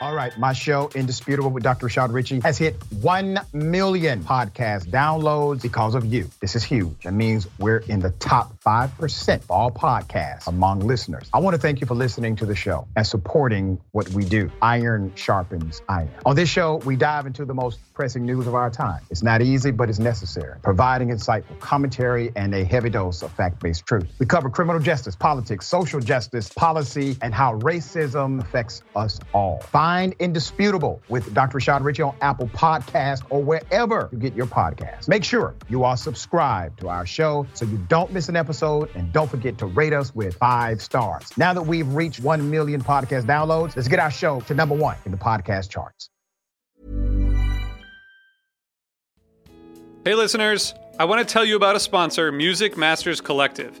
All right, my show, Indisputable with Dr. Rashad Richey, has hit 1 million podcast downloads because of you. This is huge. That means we're in the top 5% of all podcasts among listeners. I want to thank you for listening to the show and supporting what we do. Iron sharpens iron. On this show, we dive into the most pressing news of our time. It's not easy, but it's necessary, providing insightful commentary and a heavy dose of fact based truth. We cover criminal justice, politics, social justice, policy, and how racism affects us all. Find Indisputable with Dr. Rashad Richey on Apple Podcast or wherever you get your podcasts. Make sure you are subscribed to our show so you don't miss an episode and don't forget to rate us with five stars. Now that we've reached 1 million podcast downloads, let's get our show to number one in the podcast charts. Hey, listeners, I want to tell you about a sponsor, Music Masters Collective.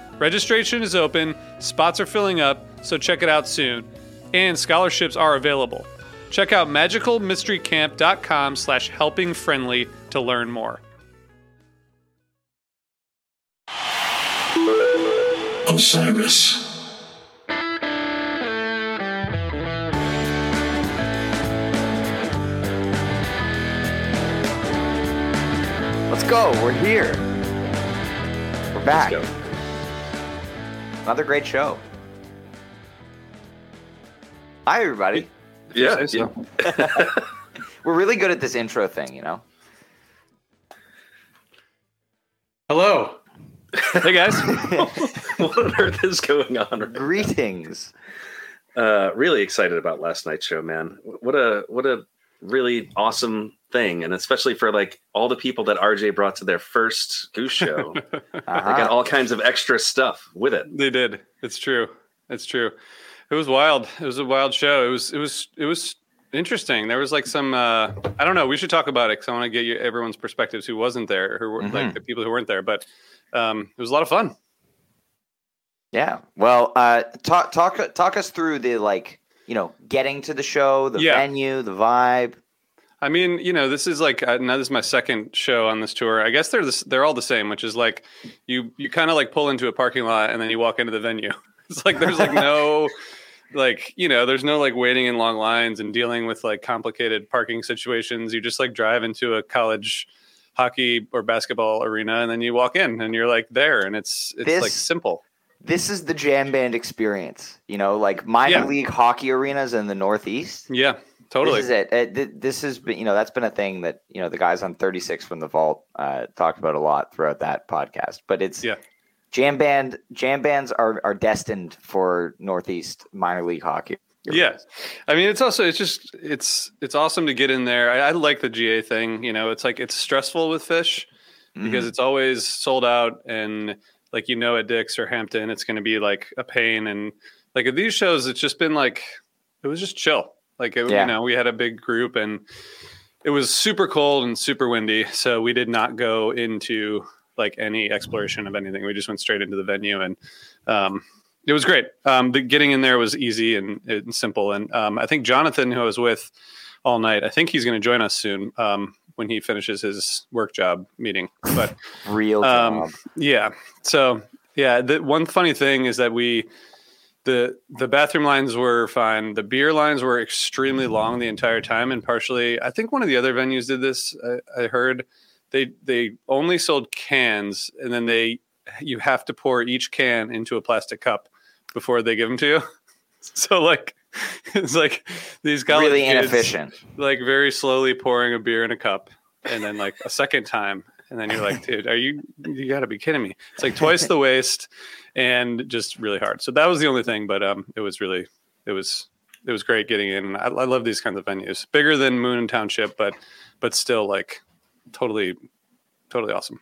Registration is open, spots are filling up, so check it out soon. And scholarships are available. Check out magicalmysterycamp.com slash helpingfriendly to learn more. Osiris. Let's go. We're here. We're back. Let's go. Another great show. Hi, everybody. Yeah, say yeah. We're really good at this intro thing, you know? Hello. Hey, guys. what on earth is going on? right Greetings. uh, really excited about last night's show, man. What a what a really awesome thing, and especially for like all the people that RJ brought to their first Goose show. they Uh-huh. got all kinds of extra stuff with it. They did. It's true. It's true. It was wild. It was a wild show. It was. It was. It was interesting. There was like some. Uh, I don't know. We should talk about it because I want to get you everyone's perspectives who wasn't there, who were like Mhm. the people who weren't there. But um, it was a lot of fun. Yeah. Well, uh, talk talk talk us through the like, you know, getting to the show, the Yeah. venue, the vibe. I mean, you know, this is like uh, now this is my second show on this tour. I guess they're this, they're all the same, which is like you you kind of like pull into a parking lot and then you walk into the venue. It's like there's like no like you know there's no like waiting in long lines and dealing with like complicated parking situations. You just like drive into a college hockey or basketball arena and then you walk in and you're like there and it's it's This- like simple. This is the jam band experience. You know, like minor Yeah. league hockey arenas in the Northeast. Yeah, totally. This is it. Uh, th- This has been, you know, that's been a thing that you know the guys on 36 from the Vault uh, talked about a lot throughout that podcast. But it's Yeah. jam band. Jam bands are are destined for Northeast minor league hockey. Yeah, I mean, it's also it's just it's it's awesome to get in there. I, I like the GA thing. You know, it's like it's stressful with Phish because it's always sold out, and like you know, at Dick's or Hampton, it's going to be like a pain. And like at these shows, it's just been like it was just chill. Like it, Yeah. you know, we had a big group, and it was super cold and super windy, so we did not go into like any exploration of anything. We just went straight into the venue and. Um, it was great. Um, the getting in there was easy and, and simple. And um, I think Jonathan, who I was with all night, I think he's going to join us soon um, when he finishes his work job meeting. But Real um, job. yeah, so yeah, the one funny thing is that we the the bathroom lines were fine. The beer lines were extremely long the entire time, and partially, I think one of the other venues did this. I, I heard they they only sold cans, and then they you have to pour each can into a plastic cup before they give them to you. So like it's like these college really kids, inefficient. like very slowly pouring a beer in a cup, and then like a second time, and then you're like, dude, are you? You got to be kidding me! It's like twice the waste, and just really hard. So that was the only thing, but um, it was really, it was, it was great getting in. I, I love these kinds of venues, bigger than Moon and Township, but but still like totally, totally awesome.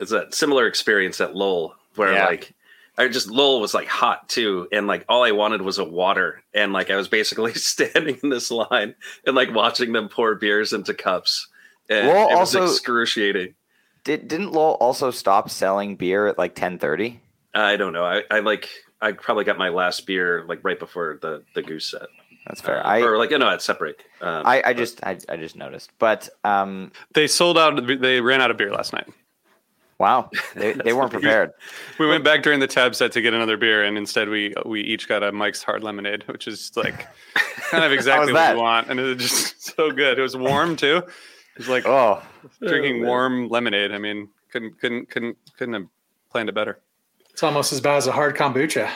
It's a similar experience at Lowell where Yeah. like I just Lowell was like hot too, and like all I wanted was a water, and like I was basically standing in this line and like watching them pour beers into cups. And Lowell it was also- excruciating. Did didn't Lowell also stop selling beer at like 10:30? I don't know. I, I like I probably got my last beer like right before the the goose set. That's fair. Uh, I, or like no, at separate. Um, I I just I, I just noticed. But um They sold out. They ran out of beer last night. wow, they, they weren't prepared. We went back during the tab set to get another beer, and instead we we each got a Mike's Hard Lemonade, which is like kind of exactly what that? we want, and it was just so good. It was warm too. It was like Oh, drinking man. warm lemonade. I mean, couldn't couldn't couldn't couldn't have planned it better. It's almost as bad as a hard kombucha.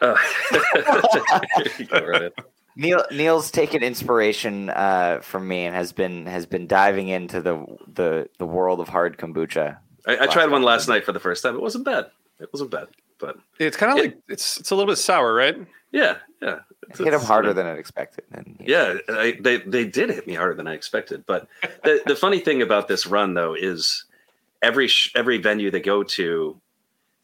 uh, there you go, Ryan. Neil Neil's taken inspiration uh, from me and has been has been diving into the the the world of hard kombucha. I, I tried one last night for the first time. It wasn't bad. It wasn't bad, but It's kind of Yeah. like it's it's a little bit sour, right? yeah, yeah. It's- Hit him it's- harder than I expected. And he- Yeah, I, they they did hit me harder than I expected. But the the funny thing about this run though is every sh- every venue they go to,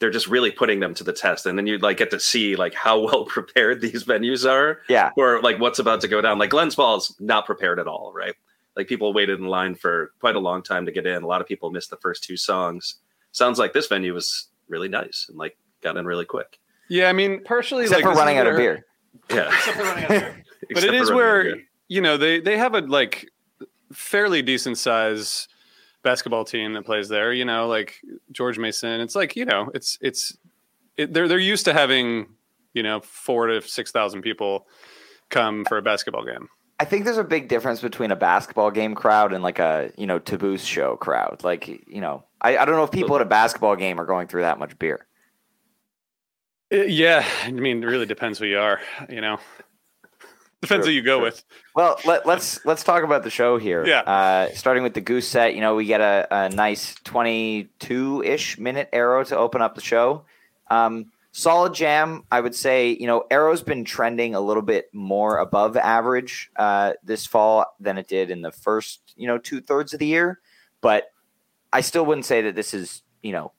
they're just really putting them to the test, and then you like get to see like how well prepared these venues are, yeah, or like what's about to go down. Like Glens Falls, not prepared at all, right? Like people waited in line for quite a long time to get in. A lot of people missed the first two songs. Sounds like this venue was really nice and like got in really quick. Yeah, I mean, partially except like for this is running out of where- beer. Yeah, but Except for running where out of beer. you know they they have a like fairly decent size basketball team that plays there. You know, like George Mason. It's like you know, it's it's it, they're they're used to having you know four to six thousand people come for a basketball game. I think there's a big difference between a basketball game crowd and like a you know taboo show crowd. Like you know, I, I don't know if people at a basketball game are going through that much beer. Uh, yeah, I mean, it really depends who you are. You know, depends True, who you go true. with. Well, let, let's let's talk about the show here. Yeah. Uh, starting with the goose set, you know, we get a, a nice 22 ish minute arrow to open up the show. Um, solid jam, I would say. You know, arrow's been trending a little bit more above average uh, this fall than it did in the first, you know, two thirds of the year. But I still wouldn't say that this is, you know,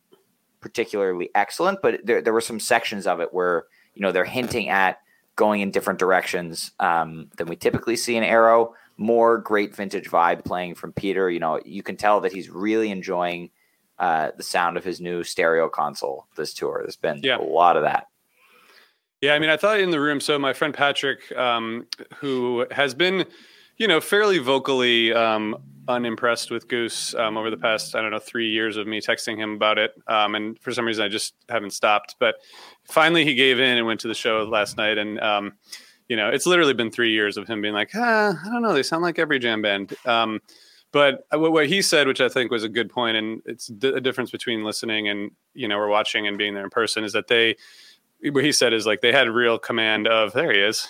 particularly excellent. But there there were some sections of it where you know they're hinting at going in different directions um, than we typically see in Arrow. More great vintage vibe playing from Peter. You know, you can tell that he's really enjoying uh, the sound of his new stereo console this tour. There's been Yeah. a lot of that. Yeah, I mean, I thought in the room. So my friend Patrick, um, who has been, you know, fairly vocally um, unimpressed with Goose um, over the past, I don't know, three years of me texting him about it. Um, and for some reason, I just haven't stopped. But finally, he gave in and went to the show last night. And, um, you know, it's literally been three years of him being like, ah, I don't know, they sound like every jam band. Um, but what he said, which I think was a good point, and it's the difference between listening and, you know, or watching and being there in person, is that they, what he said is like they had real command of, there he is,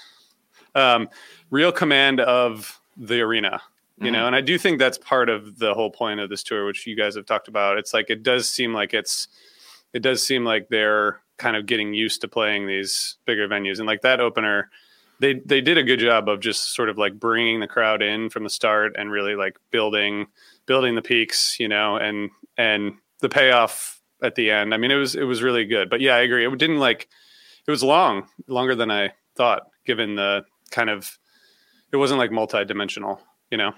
um, real command of the arena you mm-hmm. know and i do think that's part of the whole point of this tour which you guys have talked about. It's like it does seem like it's it does seem like they're kind of getting used to playing these bigger venues. And like that opener they they did a good job of just sort of like bringing the crowd in from the start and really like building building the peaks you know and and the payoff at the end. I mean it was it was really good. But yeah i agree. It didn't like it was long longer than i thought given the kind of it wasn't like multi-dimensional you know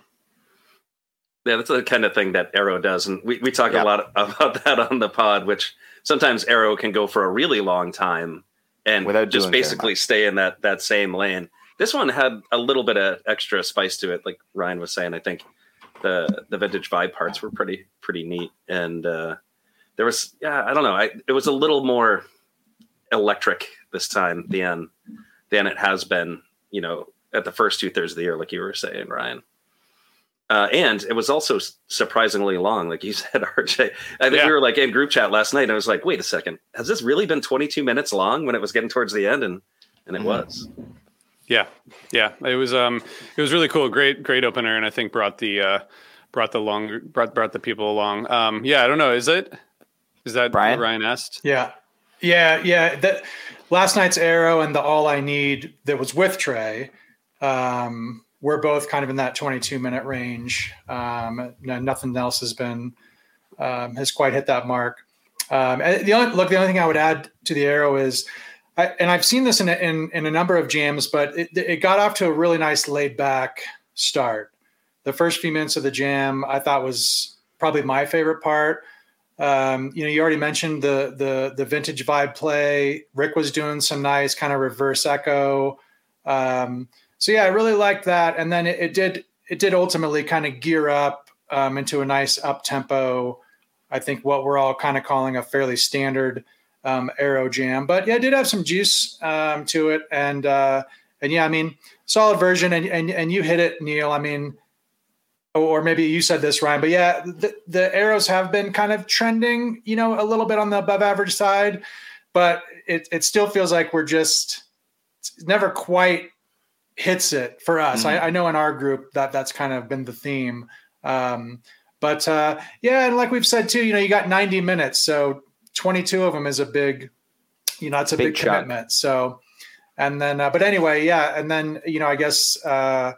yeah, that's the kind of thing that Arrow does, and we, we talk yeah. a lot about that on the pod. Which sometimes Arrow can go for a really long time and Without just basically stay in that that same lane. This one had a little bit of extra spice to it, like Ryan was saying. I think the the vintage vibe parts were pretty pretty neat, and uh, there was yeah, I don't know, I, it was a little more electric this time than than it has been, you know, at the first two thirds of the year, like you were saying, Ryan. Uh, and it was also surprisingly long, like you said, RJ. I think yeah. we were like in group chat last night, and I was like, "Wait a second, has this really been 22 minutes long?" When it was getting towards the end, and and it mm-hmm. was. Yeah, yeah, it was. Um, it was really cool. Great, great opener, and I think brought the uh, brought the long brought brought the people along. Um, yeah, I don't know. Is it? Is that Brian? Ryan asked? Yeah, yeah, yeah. That last night's arrow and the all I need that was with Trey. Um, we're both kind of in that 22 minute range. Um, nothing else has been um, has quite hit that mark. Um, the only look, the only thing I would add to the arrow is, I, and I've seen this in a, in, in a number of jams, but it, it got off to a really nice laid back start. The first few minutes of the jam I thought was probably my favorite part. Um, you know, you already mentioned the the the vintage vibe play. Rick was doing some nice kind of reverse echo. Um, so yeah, I really liked that. And then it, it did it did ultimately kind of gear up um, into a nice up tempo. I think what we're all kind of calling a fairly standard um, arrow jam, but yeah, it did have some juice um, to it, and uh, and yeah, I mean, solid version, and and and you hit it, Neil. I mean, or maybe you said this, Ryan, but yeah, the, the arrows have been kind of trending, you know, a little bit on the above average side, but it it still feels like we're just never quite hits it for us. Mm-hmm. I, I, know in our group that that's kind of been the theme. Um, but uh, yeah, and like we've said too, you know, you got 90 minutes, so 22 of them is a big, you know, it's a big, big commitment. So, and then, uh, but anyway, yeah, and then you know, I guess uh,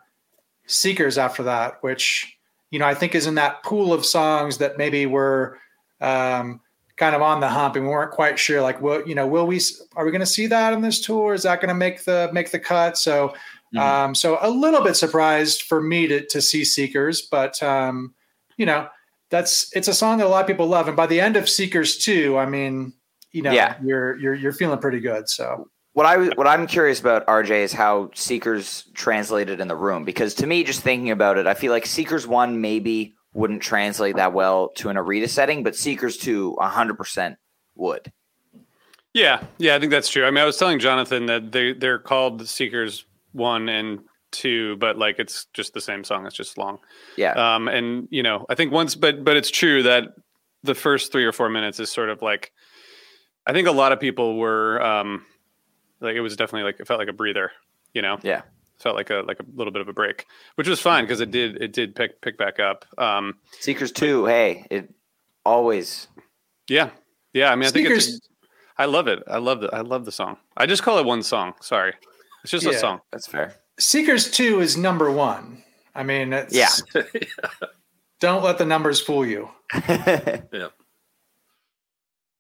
Seekers after that, which you know, I think is in that pool of songs that maybe were um, kind of on the hump and we weren't quite sure like will you know will we are we going to see that on this tour is that going to make the make the cut so Mm-hmm. Um, so a little bit surprised for me to, to see Seekers, but um, you know, that's it's a song that a lot of people love. And by the end of Seekers 2, I mean, you know, yeah. you're you're you're feeling pretty good. So what I what I'm curious about RJ is how Seekers translated in the room because to me, just thinking about it, I feel like Seekers one maybe wouldn't translate that well to an arena setting, but Seekers two 100 percent would. Yeah, yeah, I think that's true. I mean, I was telling Jonathan that they they're called Seekers one and two, but like it's just the same song. It's just long. Yeah. Um, and you know, I think once, but but it's true that the first three or four minutes is sort of like, I think a lot of people were, um, like it was definitely like it felt like a breather. You know. Yeah. Felt like a like a little bit of a break, which was fine because it did it did pick pick back up. Um, Seekers two, hey, it always. Yeah, yeah. I mean, I think it's. I love it. I love the I love the song. I just call it one song. Sorry. It's just yeah, a song. That's fair. Seekers 2 is number one. I mean, it's, yeah. don't let the numbers fool you. yeah.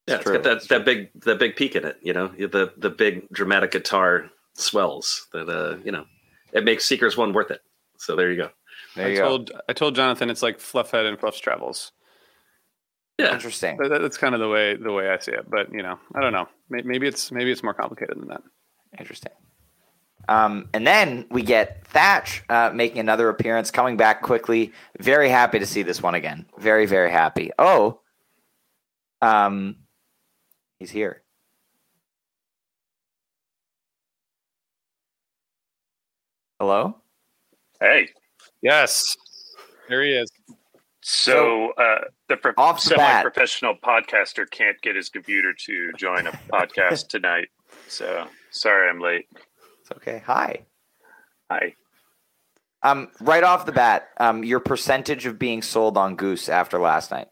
Yeah, it's, it's got that, that big that big peak in it, you know, the the big dramatic guitar swells that uh, you know, it makes Seekers one worth it. So there you go. There you I told go. I told Jonathan it's like Fluffhead and Fluff's Travels. Yeah, interesting. That, that's kind of the way the way I see it, but you know, I don't know. Maybe it's maybe it's more complicated than that. Interesting. Um, and then we get Thatch uh, making another appearance, coming back quickly. Very happy to see this one again. Very, very happy. Oh, um, he's here. Hello. Hey, Yes. There he is. so uh, the pro- Off the bat. semi-professional podcaster can't get his computer to join a podcast tonight. So sorry, I'm late. It's okay. Hi. Hi. Um, right off the bat, um, your percentage of being sold on Goose after last night.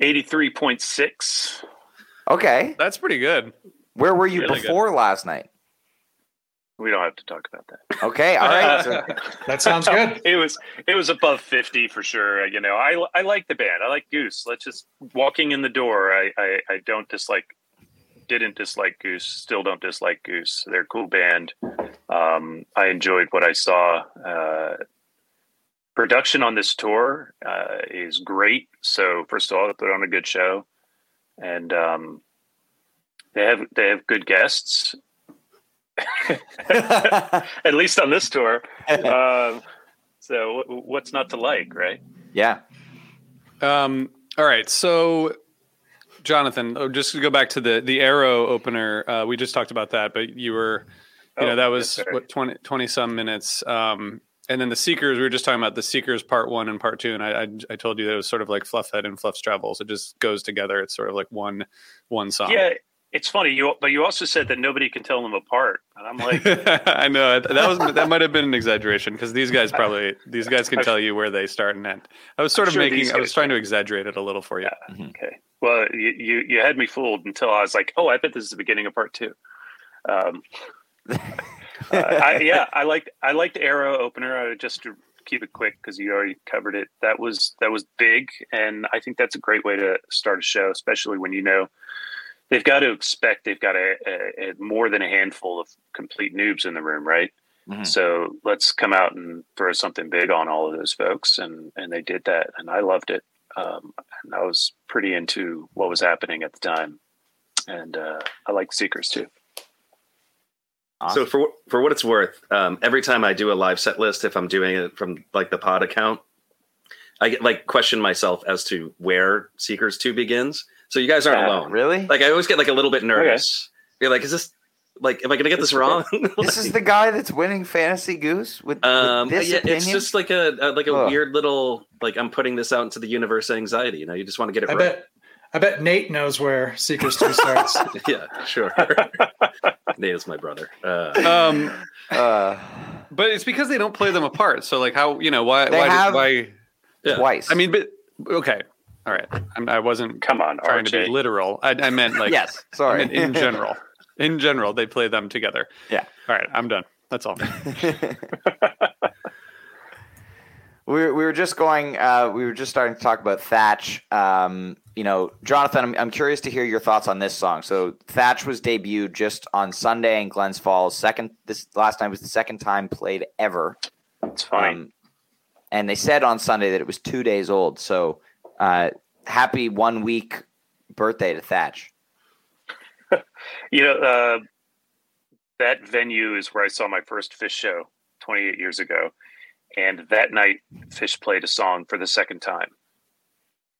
Eighty-three point six. Okay. That's pretty good. Where were you Really good. before last night? We don't have to talk about that. Okay. All right. So- That sounds good. it was it was above fifty for sure. You know, I I like the band. I like Goose. Let's just walking in the door. I I, I don't dislike. Didn't dislike Goose. Still don't dislike Goose. They're a cool band. Um, I enjoyed what I saw. Uh, production on this tour uh, is great. So first of all, they put on a good show, and um, they have they have good guests. At least on this tour. Um, so w- what's not to like, right? yeah. Um, all right, so Jonathan, oh, just to go back to the the Arrow opener, uh, we just talked about that, but you were, you know, Oh, that was what 20, 20 some minutes. Um, and then the Seekers, we were just talking about the Seekers part one and part two, and I I, I told you that it was sort of like Fluffhead and Fluff's Travels. It just goes together. It's sort of like one one song. Yeah, it's funny. You but you also said that nobody can tell them apart, and I'm like, I know that was that might have been an exaggeration because these guys probably these guys can tell you where they start and end. I was sort I'm of sure making I was trying to exaggerate it a little for you. okay, well, you, you you had me fooled until I was like, oh, I bet this is the beginning of part two. Um, uh, I, yeah, I liked I liked Arrow opener. Uh, just to keep it quick because you already covered it. That was that was big, and I think that's a great way to start a show, especially when you know they've got to expect they've got a, a, a more than a handful of complete noobs in the room, right? Mhm. So let's come out and throw something big on all of those folks, and and they did that, and I loved it. Um, and I was pretty into what was happening at the time, and uh, I like Seekers too. So for for what it's worth, um, every time I do a live set list, if I'm doing it from like the pod account, I get like question myself as to where Seekers Two begins. So you guys aren't Yeah, alone. Really? Like I always get like a little bit nervous. You're like, is this like, am I gonna get this wrong? this is the guy that's winning Fantasy Goose with, with um, this yeah, opinion. it's just like a, a like a Ugh. weird little like I'm putting this out into the universe anxiety. You know, you just want to get it I right. bet I bet Nate knows where Seekers 2 starts. yeah, sure. Nate is my brother. Uh, Um, uh, but it's because they don't play them apart. So like how you know why They why have- why yeah. twice. I mean, but okay, all right. I'm, I wasn't Come on, trying to be literal. I, I meant like yes. I Sorry. meant in general. In general, they play them together. Yeah. All right, I'm done. That's all. we were, we were just going. Uh, we were just starting to talk about Thatch. Um, you know, Jonathan, I'm, I'm curious to hear your thoughts on this song. So Thatch was debuted just on Sunday in Glens Falls. Second, this last time was the second time played ever. It's funny. Um, and they said on Sunday that it was two days old. So uh, happy one week birthday to Thatch. You know, uh, that venue is where I saw my first Phish show 28 years ago. And that night, Phish played a song for the second time.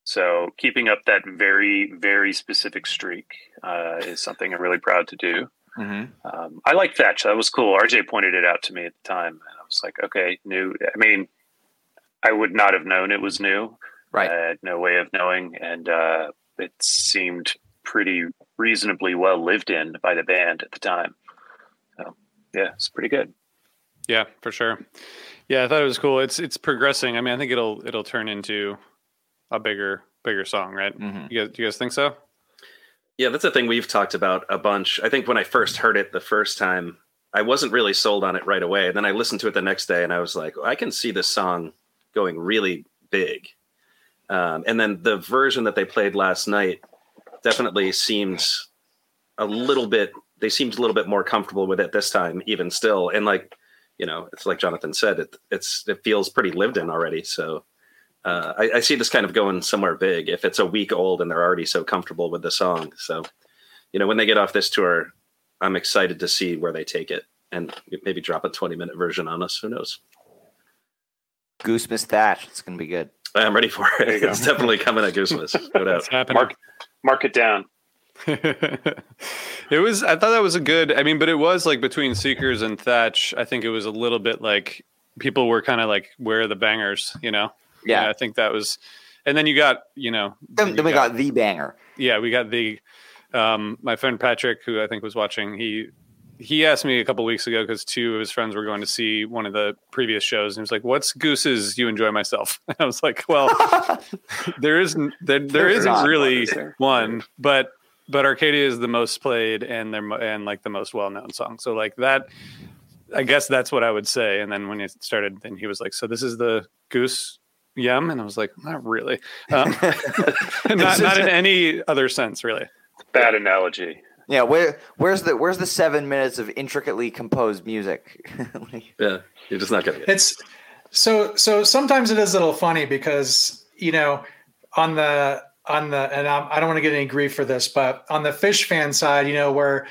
So keeping up that very, very specific streak uh, is something I'm really proud to do. Mm-hmm. Um, I like Thatch. That was cool. RJ pointed it out to me at the time. And I was like, okay, new. I mean, I would not have known it was new. Right. I had no way of knowing. And uh, it seemed pretty reasonably well lived in by the band at the time. So, yeah, it's pretty good. Yeah, for sure. Yeah, I thought it was cool. It's it's progressing. I mean, I think it'll it'll turn into a bigger bigger song, right? Mhm. You guys, do you guys think so? Yeah, that's a thing we've talked about a bunch. I think when I first heard it the first time, I wasn't really sold on it right away. And Then I listened to it the next day and I was like, I can see this song going really big. Um, and then the version that they played last night definitely seems a little bit, they seemed a little bit more comfortable with it this time, even still. And like, you know, it's like Jonathan said, it, it's, it feels pretty lived in already. So uh, I, I see this kind of going somewhere big if it's a week old and they're already so comfortable with the song. So, you know, when they get off this tour, I'm excited to see where they take it and maybe drop a 20 minute version on us. Who knows? Goosemas Thatch. It's gonna be good. I'm ready for it. It's definitely coming at Goosemas. No doubt. It's happening. Mark mark it down. it was. I thought that was a good. I mean, but it was like between Seekers and Thatch. I think it was a little bit like people were kind of like, "Where are the bangers?" You know. Yeah. I think that was. And then you got, you know, Then, you then we got the banger. yeah, we got the um my friend Patrick, who I think was watching. He he asked me a couple weeks ago because two of his friends were going to see one of the previous shows, and he was like, "What's Goose's You Enjoy Myself?" And I was like, "Well, there is there there There's isn't really one, there? one, but but Arcadia is the most played and they're and like the most well known song. So like that, I guess that's what I would say. And then when it started, then he was like, "So this is the Goose." Yum, and I was like, not really, um, not not in any other sense, really. Bad analogy. Yeah, where where's the where's the seven minutes of intricately composed music? Like, Yeah, you're just not gonna get. It. It's so so sometimes it is a little funny because you know on the on the and I'm, I don't want to get any grief for this, but on the Phish fan side, you know where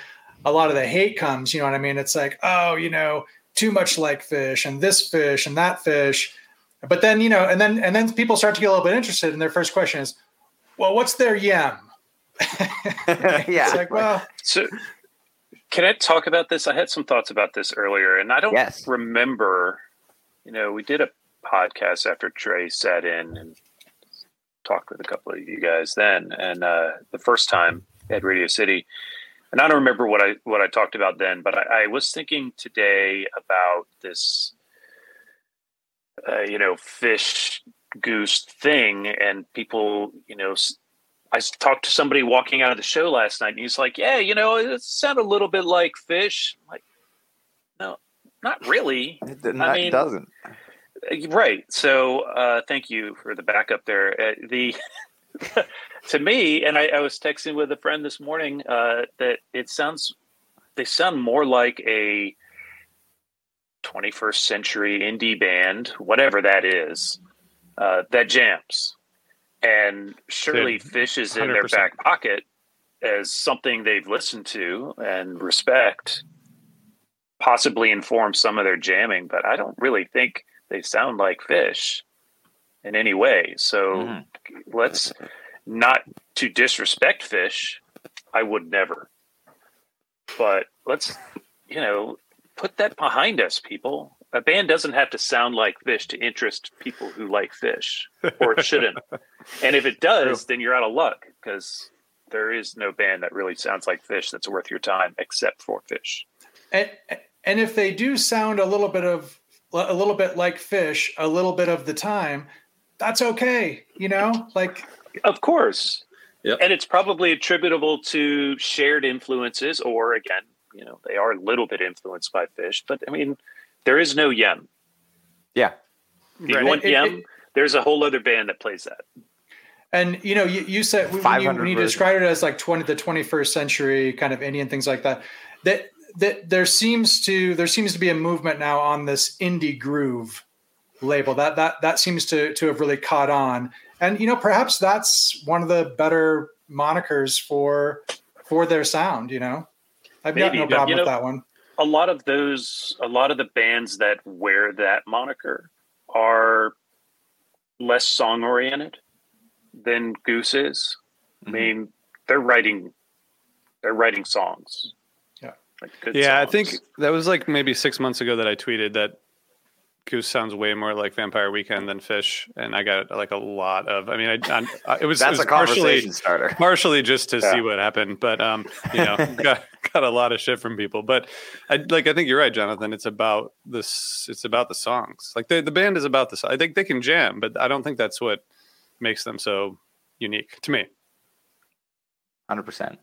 a lot of the hate comes, you know what I mean? It's like oh, you know, too much like Phish and this Phish and that Phish, but then you know, and then and then people start to get a little bit interested, and their first question is, well, what's their yem? yeah, It's like well, So, can I talk about this? I had some thoughts about this earlier, and I don't Yes. remember. You know, we did a podcast after Trey sat in and talked with a couple of you guys then, and uh, the first time at Radio City. And I don't remember what I what I talked about then, but I, I was thinking today about this, uh, you know, Phish goose thing, and people, you know, s- I talked to somebody walking out of the show last night, and he's like, "Yeah, you know, it sounded a little bit like Phish." I'm like, no, not really. it, it I mean- doesn't. Uh, Right. So, uh, thank you for the backup there. Uh, the to me, and I, I was texting with a friend this morning uh, that it sounds they sound more like a 21st century indie band, whatever that is, uh, that jams. And surely Dude, Phish is in their 100%. back pocket as something they've listened to and respect, possibly inform some of their jamming, but I don't really think they sound like Phish in any way. So Mhm. let's not to disrespect Phish. I would never. But let's, you know, put that behind us, people. A band doesn't have to sound like Phish to interest people who like Phish, or it shouldn't. and if it does, then you're out of luck because there is no band that really sounds like Phish that's worth your time except for Phish. and, and if they do sound a little bit of a little bit like Phish a little bit of the time that's okay you know like Of course. Yep. And it's probably attributable to shared influences, or again, you know, they are a little bit influenced by Phish, but I mean, there is no Yem. Yeah, If you want It- it- Yem, it- there's a whole other band that plays that. and you know you, you said when you, 500 when you described it as like 20 the 21st century kind of indian things like that that that there seems to there seems to be a movement now on this indie groove label. That that that seems to to have really caught on. And you know perhaps that's one of the better monikers for for their sound you know? I've got no problem you with that one A lot of those, a lot of the bands that wear that moniker are less song oriented than Goose is. I mm-hmm. mean, they're writing, they're writing songs. Yeah. Like good Yeah, I think that was like maybe six months ago that I tweeted that Goose sounds way more like Vampire Weekend than Phish, and I got like a lot of. I mean, I, I it was, it that's was a conversation partially starter. partially just to see what happened, but um, you know, got got a lot of shit from people. But I like I think you're right, Jonathan. It's about this. It's about the songs. Like the the band is about the. I think they can jam, but I don't think that's what makes them so unique to me. Hundred percent.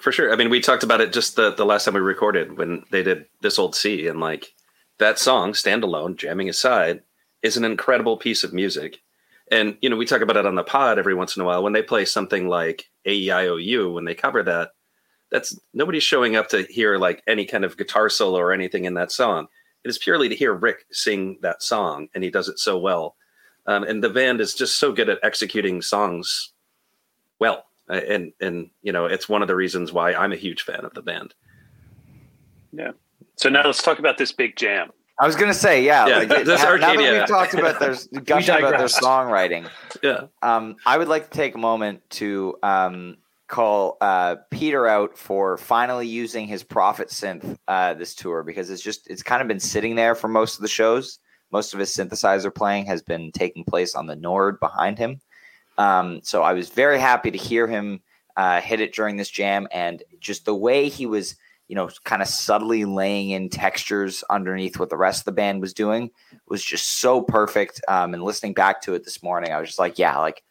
For sure. I mean, we talked about it just the, the last time we recorded when they did This Old Sea, and like that song, standalone, jamming aside, is an incredible piece of music. And, you know, we talk about it on the pod every once in a while. When they play something like AEIOU, when they cover that, that's nobody's showing up to hear like any kind of guitar solo or anything in that song. It is purely to hear Rick sing that song, and he does it so well. Um, and the band is just so good at executing songs well. and and you know it's one of the reasons why I'm a huge fan of the band. Yeah. So now let's talk about this big jam. I was gonna say, yeah. Yeah, like, this now that we've talked about their gushing about their songwriting, Yeah, um, I would like to take a moment to um, call uh, Peter out for finally using his Prophet synth uh, this tour because it's just it's kind of been sitting there for most of the shows. Most of his synthesizer playing has been taking place on the Nord behind him. Um, so I was very happy to hear him uh, hit it during this jam, and just the way he was, you know, kind of subtly laying in textures underneath what the rest of the band was doing was just so perfect. Um, and listening back to it this morning, I was just like, yeah, like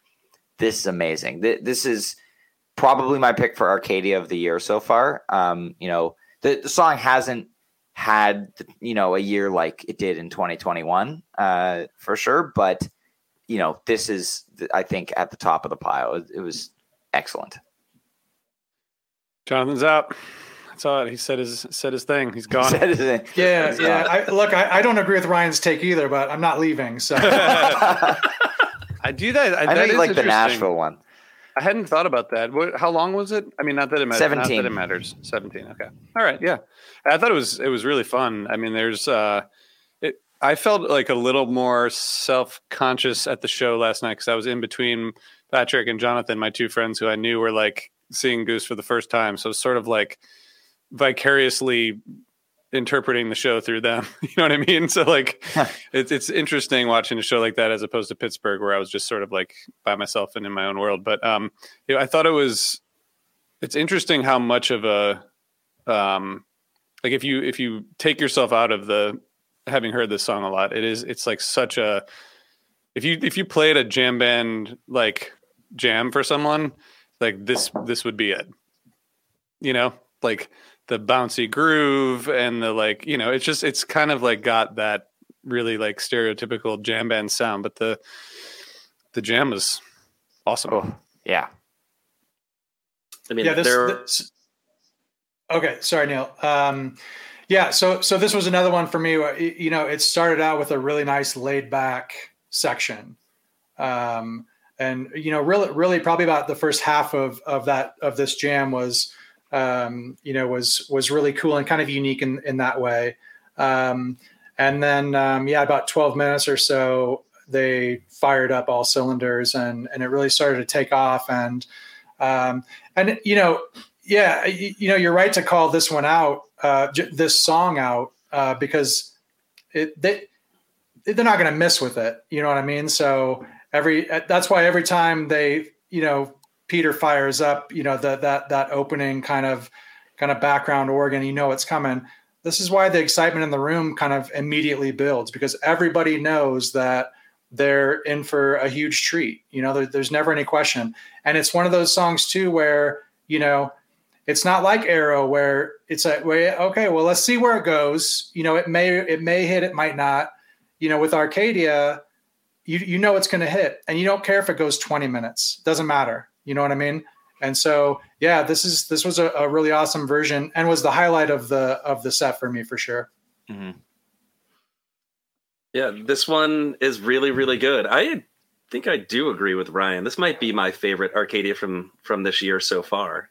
this is amazing. Th- this is probably my pick for Arcadia of the year so far. Um, you know, the, the song hasn't had you know a year like it did in 2021 uh, for sure, but you know this is I think at the top of the pile. It, it was excellent. Jonathan's out. That's all. He said his said his thing. He's gone. Yeah, It's yeah. gone. I, look, I, I don't agree with Ryan's take either, but I'm not leaving. So I do that. I, I know that you is like the. Nashville one. I hadn't thought about that. What, how long was it? I mean, not that it matters. Not 17. that it matters. Seventeen. Okay. All right. Yeah. I thought it was it was really fun. I mean, there's uh, it. I felt like a little more self conscious at the show last night because I was in between Patrick and Jonathan, my two friends who I knew were like seeing Goose for the first time. So it's sort of like vicariously interpreting the show through them. You know what I mean? So like it's it's interesting watching a show like that as opposed to Pittsburgh where I was just sort of like by myself and in my own world. But um you know, I thought it was it's interesting how much of a um like if you if you take yourself out of the having heard this song a lot, it is it's like such a if you if you played a jam band like jam for someone, like this this would be it. You know? Like the bouncy groove and the like, you know, it's just it's kind of like got that really like stereotypical jam band sound, but the the jam is awesome. Oh, yeah. I mean, yeah, this, there. this- Okay, sorry, Neil. Um, yeah, so so this was another one for me. where, You know, it started out with a really nice laid back section, um, and you know, really, really, probably about the first half of of that of this jam was, um, you know, was was really cool and kind of unique in in that way. Um, and then, um, yeah, about twelve minutes or so, they fired up all cylinders, and and it really started to take off. And um, and you know, yeah, you, you know, you're right to call this one out, uh, j- this song out, uh, because it they they're not going to miss with it. You know what I mean? So every that's why every time they, you know, Peter fires up, you know, that that that opening kind of kind of background organ, you know, it's coming. This is why the excitement in the room kind of immediately builds because everybody knows that they're in for a huge treat. You know, there, there's never any question. And it's one of those songs too where you know it's not like Arrow where it's like, where okay, well let's see where it goes. You know, it may it may hit, it might not. You know, with Arcadia, you you know it's going to hit, and you don't care if it goes 20 minutes. Doesn't matter. You know what I mean? And so yeah, this is this was a, a really awesome version and was the highlight of the of the set for me for sure. Mm-hmm. Yeah, this one is really, really good. I think I do agree with Ryan. This might be my favorite Arcadia from from this year so far,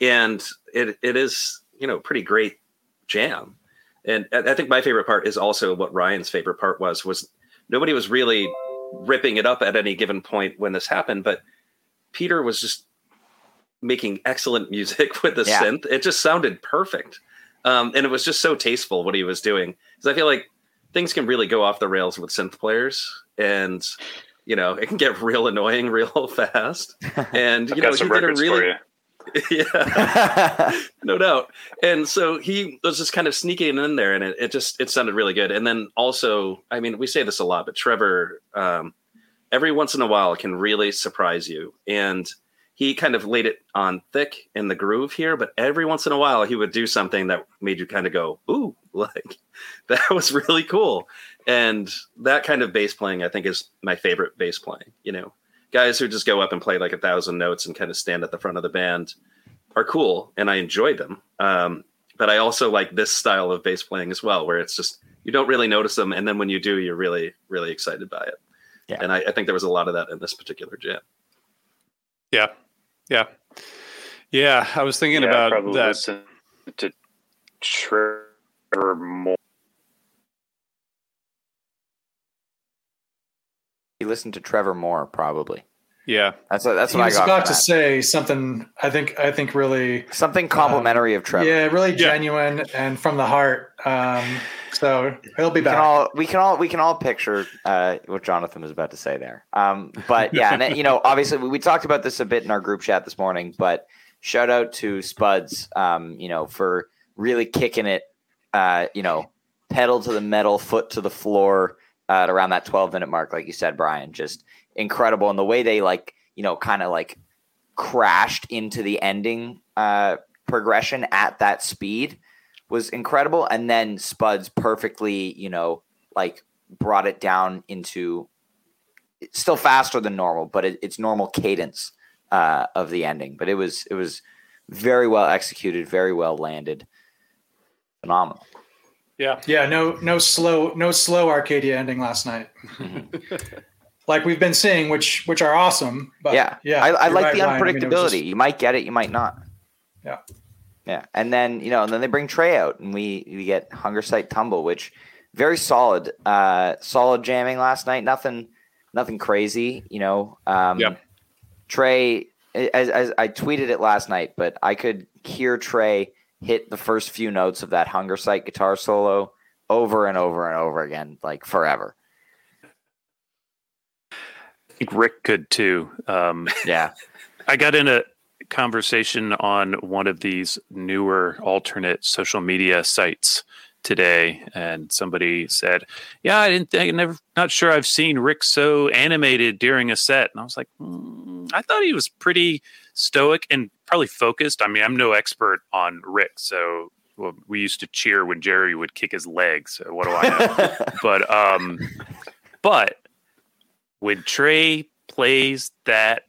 and it it is you know pretty great jam. And I think my favorite part is also what Ryan's favorite part was was nobody was really ripping it up at any given point when this happened, but Peter was just making excellent music with the Yeah. synth. It just sounded perfect. Um, and it was just so tasteful what he was doing. Because I feel like things can really go off the rails with synth players. And, you know, it can get real annoying real fast. And, you know, got some he did a really, yeah, no doubt. And so he was just kind of sneaking in there, and it, it just it sounded really good. And then also, I mean, we say this a lot, but Trevor, um, every once in a while, can really surprise you. And he kind of laid it on thick in the groove here, but every once in a while, he would do something that made you kind of go, "Ooh, like that was really cool." And that kind of bass playing, I think, is my favorite bass playing. You know, guys who just go up and play like a thousand notes and kind of stand at the front of the band are cool and I enjoy them. Um, but I also like this style of bass playing as well, where it's just you don't really notice them, and then when you do, you're really, really excited by it. Yeah. And I, I think there was a lot of that in this particular jam. Yeah. Yeah. Yeah. I was thinking Yeah, about probably that. listen to Trevor Moore. You listen to Trevor Moore, probably. Yeah. That's what, that's he what I was got. about to that. say something. I think. I think really. Something complimentary of Trevor. Yeah, really genuine and from the heart. Um, so he'll be we can back. all we can all we can all picture uh, what Jonathan was about to say there. Um, but yeah, and then, you know, obviously we, we talked about this a bit in our group chat this morning. But shout out to Spuds, um, you know, for really kicking it, uh, you know, pedal to the metal, foot to the floor uh, at around that twelve minute mark, like you said, Brian. Just incredible, and the way they like, you know, kind of like crashed into the ending uh, progression at that speed was incredible. And then Spuds perfectly, you know, like brought it down into it's still faster than normal, but it, it's normal cadence uh, of the ending. But it was it was very well executed, very well landed, phenomenal. Yeah. Yeah, no, no slow, no slow Arcadia ending last night. like we've been seeing, which which are awesome. But yeah, yeah, I, I like right, the Ryan. I mean, unpredictability. just- you might get it, you might not. Yeah. Yeah, and then you know, and then they bring Trey out, and we we get Hungersite Tumble, which very solid, uh, solid jamming last night. Nothing, nothing crazy, you know. Um, Yep. Trey, as, as I tweeted it last night, but I could hear Trey hit the first few notes of that Hungersite guitar solo over and over and over again, like forever. I think Rick could too. Um, Yeah, I got in a conversation on one of these newer alternate social media sites today, and somebody said, "Yeah, I didn't. think never. Not sure I've seen Rick so animated during a set." And I was like, mm, "I thought he was pretty stoic and probably focused." I mean, I'm no expert on Rick, so well, we used to cheer when Jerry would kick his legs. So what do I know? but um, but when Trey plays that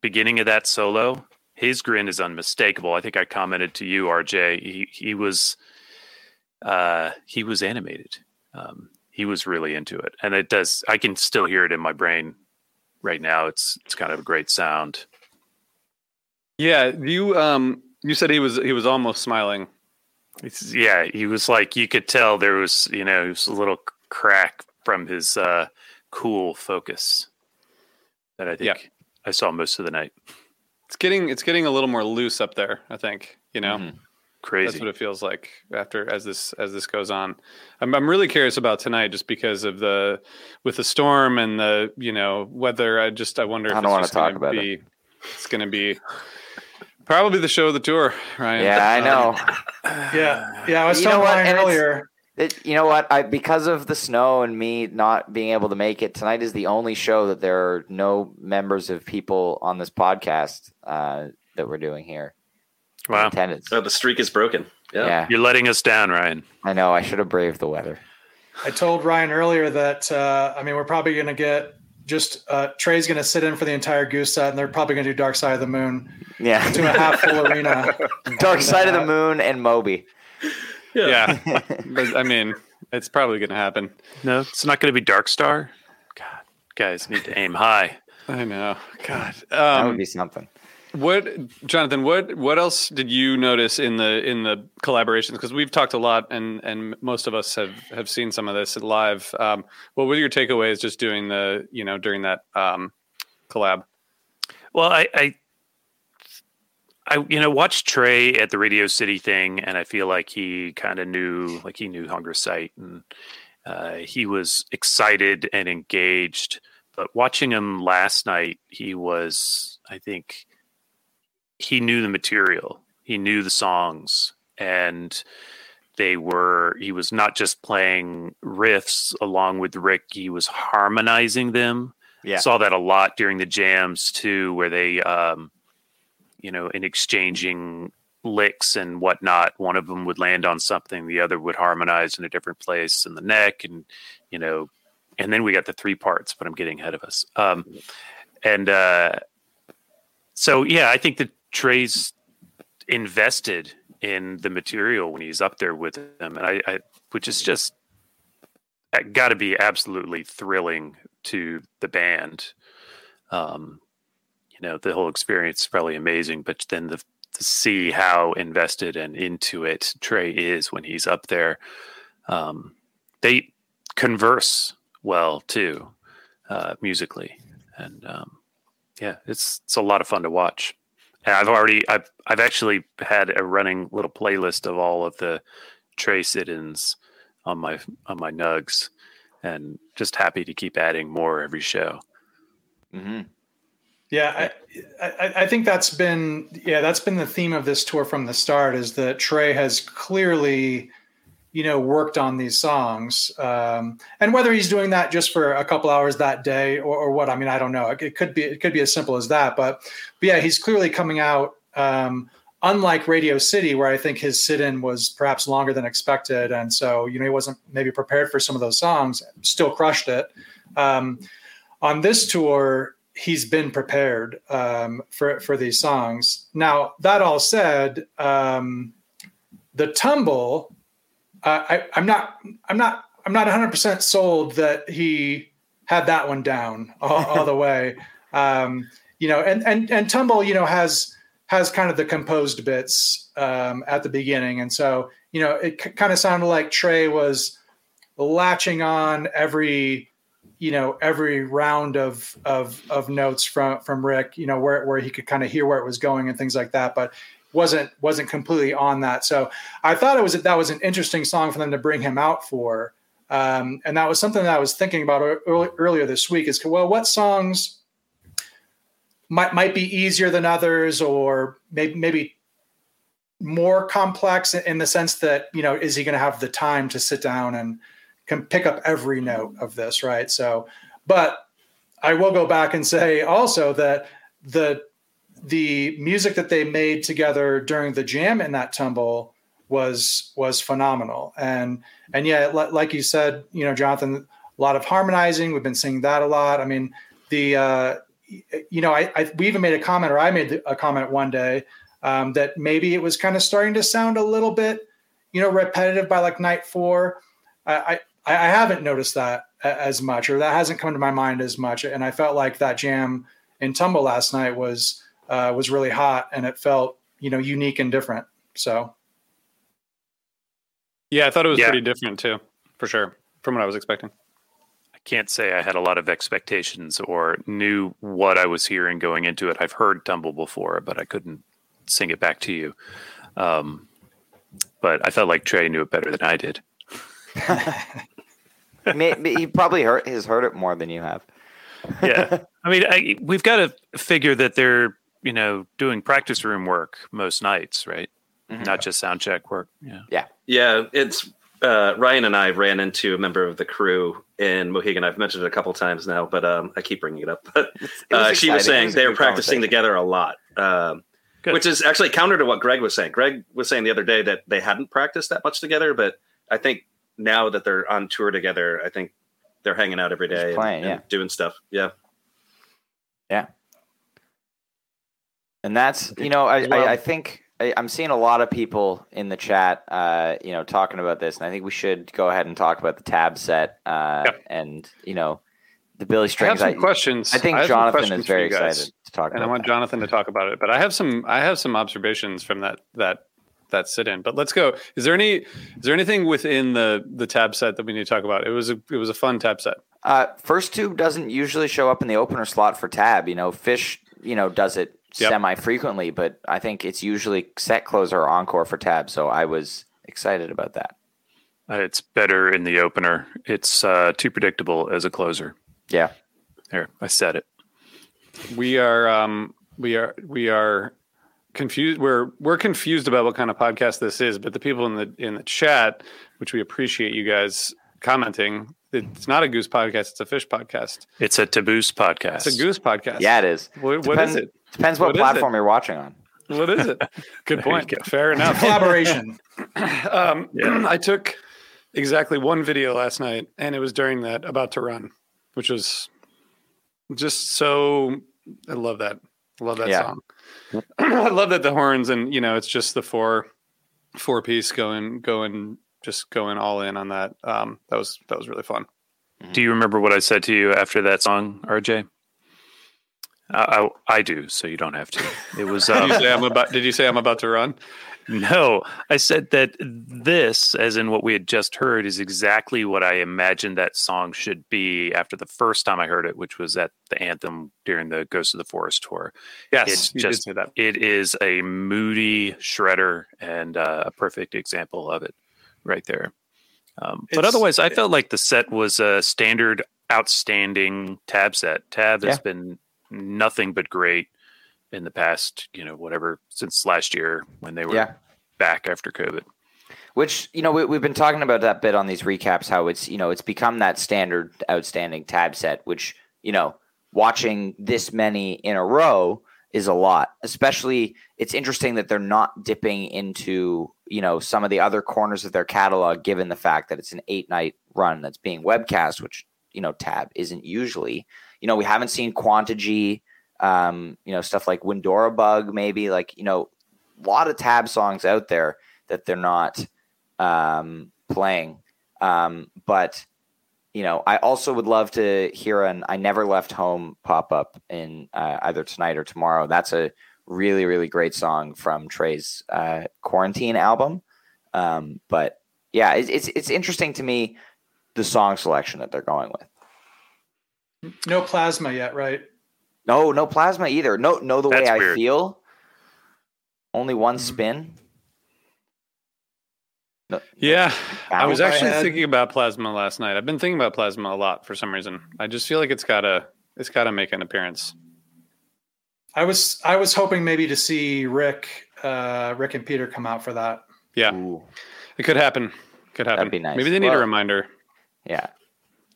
beginning of that solo, his grin is unmistakable. I think I commented to you, RJ. He he was uh he was animated. Um he was really into it. And it does I can still hear it in my brain right now. It's it's kind of a great sound. Yeah. You um you said he was he was almost smiling. It's, yeah, he was like you could tell there was, you know, it was a little crack from his uh cool focus that I think Yeah. I saw most of the night. It's getting it's getting a little more loose up there, I think. You know? Mhm. Crazy. That's what it feels like after as this as this goes on. I'm I'm really curious about tonight just because of the with the storm and the you know weather. I just I wonder if I don't it's wanna talk gonna about be, It's going to be probably the show of the tour, Ryan. yeah, I know. Yeah, yeah. I was You know telling Ryan and it's- earlier. It, you know what? I because of the snow and me not being able to make it tonight is the only show that there are no members of people on this podcast uh, that we're doing here. in Wow. attendance. Oh, the streak is broken. Yeah. Yeah. You're letting us down, Ryan. I know. I should have braved the weather. I told Ryan earlier that uh, I mean we're probably going to get just uh, Trey's going to sit in for the entire goose set, and they're probably going to do Dark Side of the Moon Yeah. to a half full arena. Dark Side of the Moon and Moby. Yeah. but, I mean, it's probably going to happen. No, it's not going to be Dark Star. God, guys need to aim high. I know. God. That would Um, be something. what, Jonathan? What what else did you notice in the in the collaborations? Because we've talked a lot, and and most of us have have seen some of this live. Um, what were your takeaways just doing the you know during that um, collab? Well, I, I, I, you know, watched Trey at the Radio City thing, and I feel like he kind of knew, like he knew Hungersite, and uh, he was excited and engaged. But watching him last night, he was, I think, he knew the material, he knew the songs, and they were. He was not just playing riffs along with Rick; he was harmonizing them Yeah. saw that a lot during the jams too where they um you know in exchanging licks and whatnot one of them would land on something the other would harmonize in a different place in the neck and you know and then we got the three parts but i'm getting ahead of us um and uh so yeah i think that trey's invested in the material when he's up there with them and i, I which is just got to be absolutely thrilling to the band. Um, you know the whole experience is probably amazing, but then the to see how invested and into it Trey is when he's up there. Um, they converse well too, uh, musically, and um, yeah, it's it's a lot of fun to watch. And I've already I've I've actually had a running little playlist of all of the Trey sit-ins on my on my nugs, and just happy to keep adding more every show. Mm-hmm. Yeah, I, I, I, think that's been yeah that's been the theme of this tour from the start is that Trey has clearly, you know, worked on these songs, um, and whether he's doing that just for a couple hours that day or, or what I mean I don't know. It, it, could be it could be as simple as that, but, but yeah, he's clearly coming out. Um, unlike Radio City, where I think his sit-in was perhaps longer than expected, and so you know he wasn't maybe prepared for some of those songs, still crushed it. Um, on this tour, he's been prepared um, for for these songs. Now that all said, um, the tumble, uh, I, I'm not, I'm not, I'm not 100 percent sold that he had that one down all, all the way. Um, you know, and and and tumble, you know, has has kind of the composed bits um, at the beginning, and so you know, it c- kind of sounded like Trey was latching on every you know every round of of of notes from from Rick, you know where where he could kind of hear where it was going and things like that, but wasn't wasn't completely on that. So I thought it was that was an interesting song for them to bring him out for, um, and that was something that I was thinking about early, earlier this week. Is well, what songs might might be easier than others, or maybe maybe more complex in the sense that you know is he going to have the time to sit down and can pick up every note of this, right? So, but I will go back and say also that the the music that they made together during the jam in that tumble was was phenomenal. And and yeah like you said you know jonathan a lot of harmonizing. We've been seeing that a lot. I mean the uh you know i, I we even made a comment or i made a comment one day um, that maybe it was kind of starting to sound a little bit you know repetitive by like night four. I, I, I haven't noticed that as much, or that hasn't come to my mind as much. And I felt like that jam in Tumble last night was uh, was really hot, and it felt you know unique and different. So, yeah, I thought it was yeah. pretty different too, for sure, from what I was expecting. I can't say I had a lot of expectations or knew what I was hearing going into it. I've heard Tumble before, but I couldn't sing it back to you. Um, but I felt like Trey knew it better than I did. he probably hurt has heard it more than you have. yeah, I mean, I, we've got to figure that they're you know doing practice room work most nights, right? Mm-hmm. Not just sound check work. Yeah, yeah, yeah. It's uh, Ryan and I ran into a member of the crew in Mohegan. I've mentioned it a couple times now, but um, I keep bringing it up. But uh, she was saying was they were practicing together a lot, um, which is actually counter to what Greg was saying. Greg was saying the other day that they hadn't practiced that much together, but I think now that they're on tour together, I think they're hanging out every day playing, and, and yeah. doing stuff. Yeah. Yeah. And that's, you know, I, well, I, I, think I, am seeing a lot of people in the chat, uh, you know, talking about this. And I think we should go ahead and talk about the tab set uh, yep. and, you know, the Billy Strings. I have some questions. I think I Jonathan is very excited to talk about it. and I want that. Jonathan to talk about it. But I have some I have some observations from that that that sit in. But let's go. Is there any is there anything within the the tab set that we need to talk about? It was a it was a fun tab set. Uh, First Tube doesn't usually show up in the opener slot for tab. You know, Phish you know does it yep. semi frequently, but I think it's usually set closer or encore for tab. So I was excited about that. Uh, it's better in the opener. It's uh, too predictable as a closer. Yeah. There, I said it. We are um, we are we are confused we're we're confused about what kind of podcast this is but the people in the in the chat which we appreciate you guys commenting it's not a goose podcast it's a Phish podcast. It's a taboos podcast. It's a goose podcast. Yeah it is. What, what depends, is it? depends what, what platform you're watching on. What is it? Good point. fair enough. Collaboration. Um, yeah. i took exactly one video last night and it was during that about to run which was just so i love that. I love that yeah. song I love that the horns and you know it's just the four four piece going going just going all in on that. Um, that was that was really fun. Mm-hmm. Do you remember what I said to you after that song, RJ? I, I, I do, so you don't have to. It was. Did you Um, say I'm about? Did you say I'm about to run? No, I said that this, as in what we had just heard, is exactly what I imagined that song should be after the first time I heard it, which was at the anthem during the Ghost of the Forest tour. Yes, It's you did just- say that. It is a moody shredder and uh, a perfect example of it right there. Um, but otherwise, I felt like the set was a standard, outstanding tab set. Tab has been nothing but great in the past, you know, whatever since last year when they were Yeah. back after COVID. Which you know we, we've been talking about that bit on these recaps how it's you know it's become that standard outstanding tab set which you know watching this many in a row is a lot especially it's interesting that they're not dipping into you know some of the other corners of their catalog given the fact that it's an eight night run that's being webcast which you know tab isn't usually you know we haven't seen quantity um you know stuff like windora bug maybe like you know a lot of tab songs out there that they're not um, playing. Um, but you know, I also would love to hear an "I Never Left Home" pop up in uh, either tonight or tomorrow. That's a really, really great song from Trey's uh, quarantine album. Um, but yeah, it's, it's it's interesting to me the song selection that they're going with. No plasma yet, right? No, no plasma either. No, no, the way That's I feel. Only one Mhm. spin. No, Yeah, I was actually I thinking about plasma last night. I've been thinking about plasma a lot for some reason. I just feel like it's gotta it's gotta make an appearance. I was I was hoping maybe to see Rick, uh, Rick and Peter come out for that. Yeah, Ooh, it could happen. Could happen. That'd be nice. Maybe they need Well- a reminder. yeah.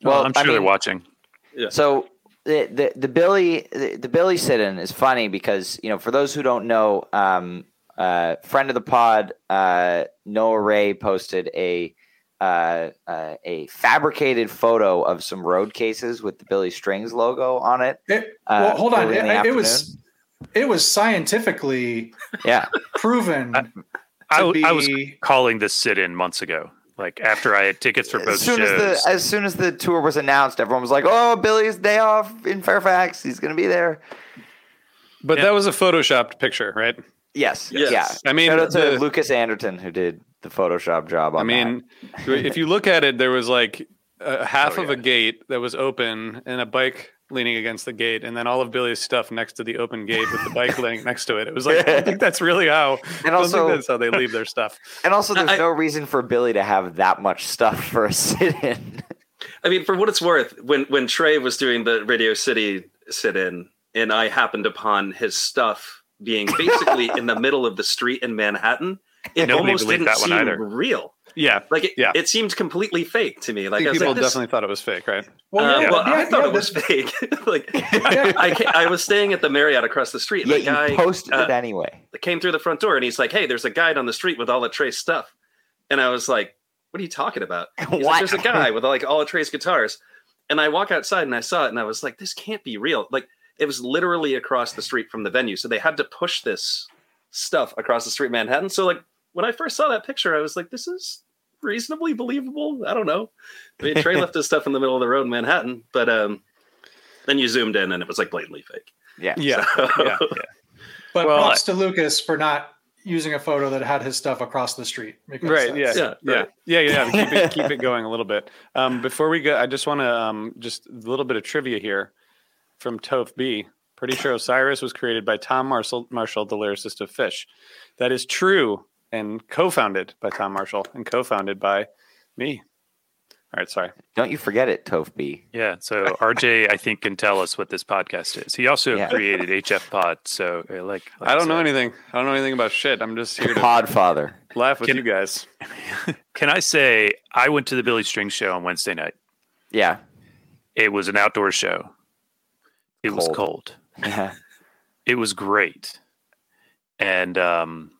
Well, I'm I sure they're mean, watching. So the the, the Billy the, the Billy sit-in is funny because you know for those who don't know, um, uh, friend of the pod, uh, Noah Ray posted a uh, uh, a fabricated photo of some road cases with the Billy Strings logo on it. It, Uh, well, hold on. It, it was it was scientifically Yeah, proven. I, to I was calling this sit-in months ago, like after I had tickets for both as soon shows. as the as soon as the tour was announced, everyone was like, "Oh, Billy's day off in Fairfax. He's going to be there." But Yeah. that was a photoshopped picture, right? Yes, Yes. yeah. I mean, Shout out to the- Lucas Anderton who did the Photoshop job on I mean, if you look at it, there was like uh, half Oh, of yeah. a gate that was open and a bike leaning against the gate, and then all of Billy's stuff next to the open gate with the bike laying next to it. It was like I think that's really how. I don't also- that's how they leave their stuff. And also, there's I- no reason for Billy to have that much stuff for a sit-in. I mean, for what it's worth, when when Trey was doing the Radio City sit-in, and I happened upon his stuff being basically in the middle of the street in Manhattan, it Nobody almost didn't that one seem either. real. Yeah, Like it, Yeah. it seemed completely fake to me. Like I people like, definitely thought it was fake, right? well, uh, yeah, well, yeah, I thought yeah, it was this- fake. like I, I was staying at the Marriott across the street, and Yeah, the guy you posted uh, it anyway. came through the front door, and he's like, "Hey, there's a guy on the street with all the Trey's stuff," and I was like, "What are you talking about?" He's like, There's a guy with like all the Trey's guitars, and I walk outside and I saw it, and I was like, "This can't be real!" Like it was literally across the street from the venue, so they had to push this stuff across the street, in Manhattan. So like when I first saw that picture, I was like, "This is reasonably believable." I don't know. I mean, Trey left his stuff in the middle of the road in Manhattan, but um, then you zoomed in and it was like blatantly fake. Yeah. Yeah, So- yeah. But Well, props to Lucas for not using a photo that had his stuff across the street. Right. Yeah. that's- Yeah. Yeah, Yeah. Yeah. Yeah. Keep it, keep it going a little bit. Um, before we go, I just want to um, just a little bit of trivia here from Toph B. Pretty sure Osiris was created by Tom Marshall, Marshall, the lyricist of Phish. That is true, and co-founded by Tom Marshall and co-founded by me. All right. Sorry. Don't you forget it, Toph B. Yeah, so RJ, I think, can tell us what this podcast is. He also Yeah. created HF Pod, so uh, like, like I don't know anything. I don't know anything about shit. I'm just here to Podfather. laugh with Can- you guys. Can I say I went to the Billy Strings show on Wednesday night? Yeah. It was an outdoor show. It was Cold. cold. Yeah. It was great, and um,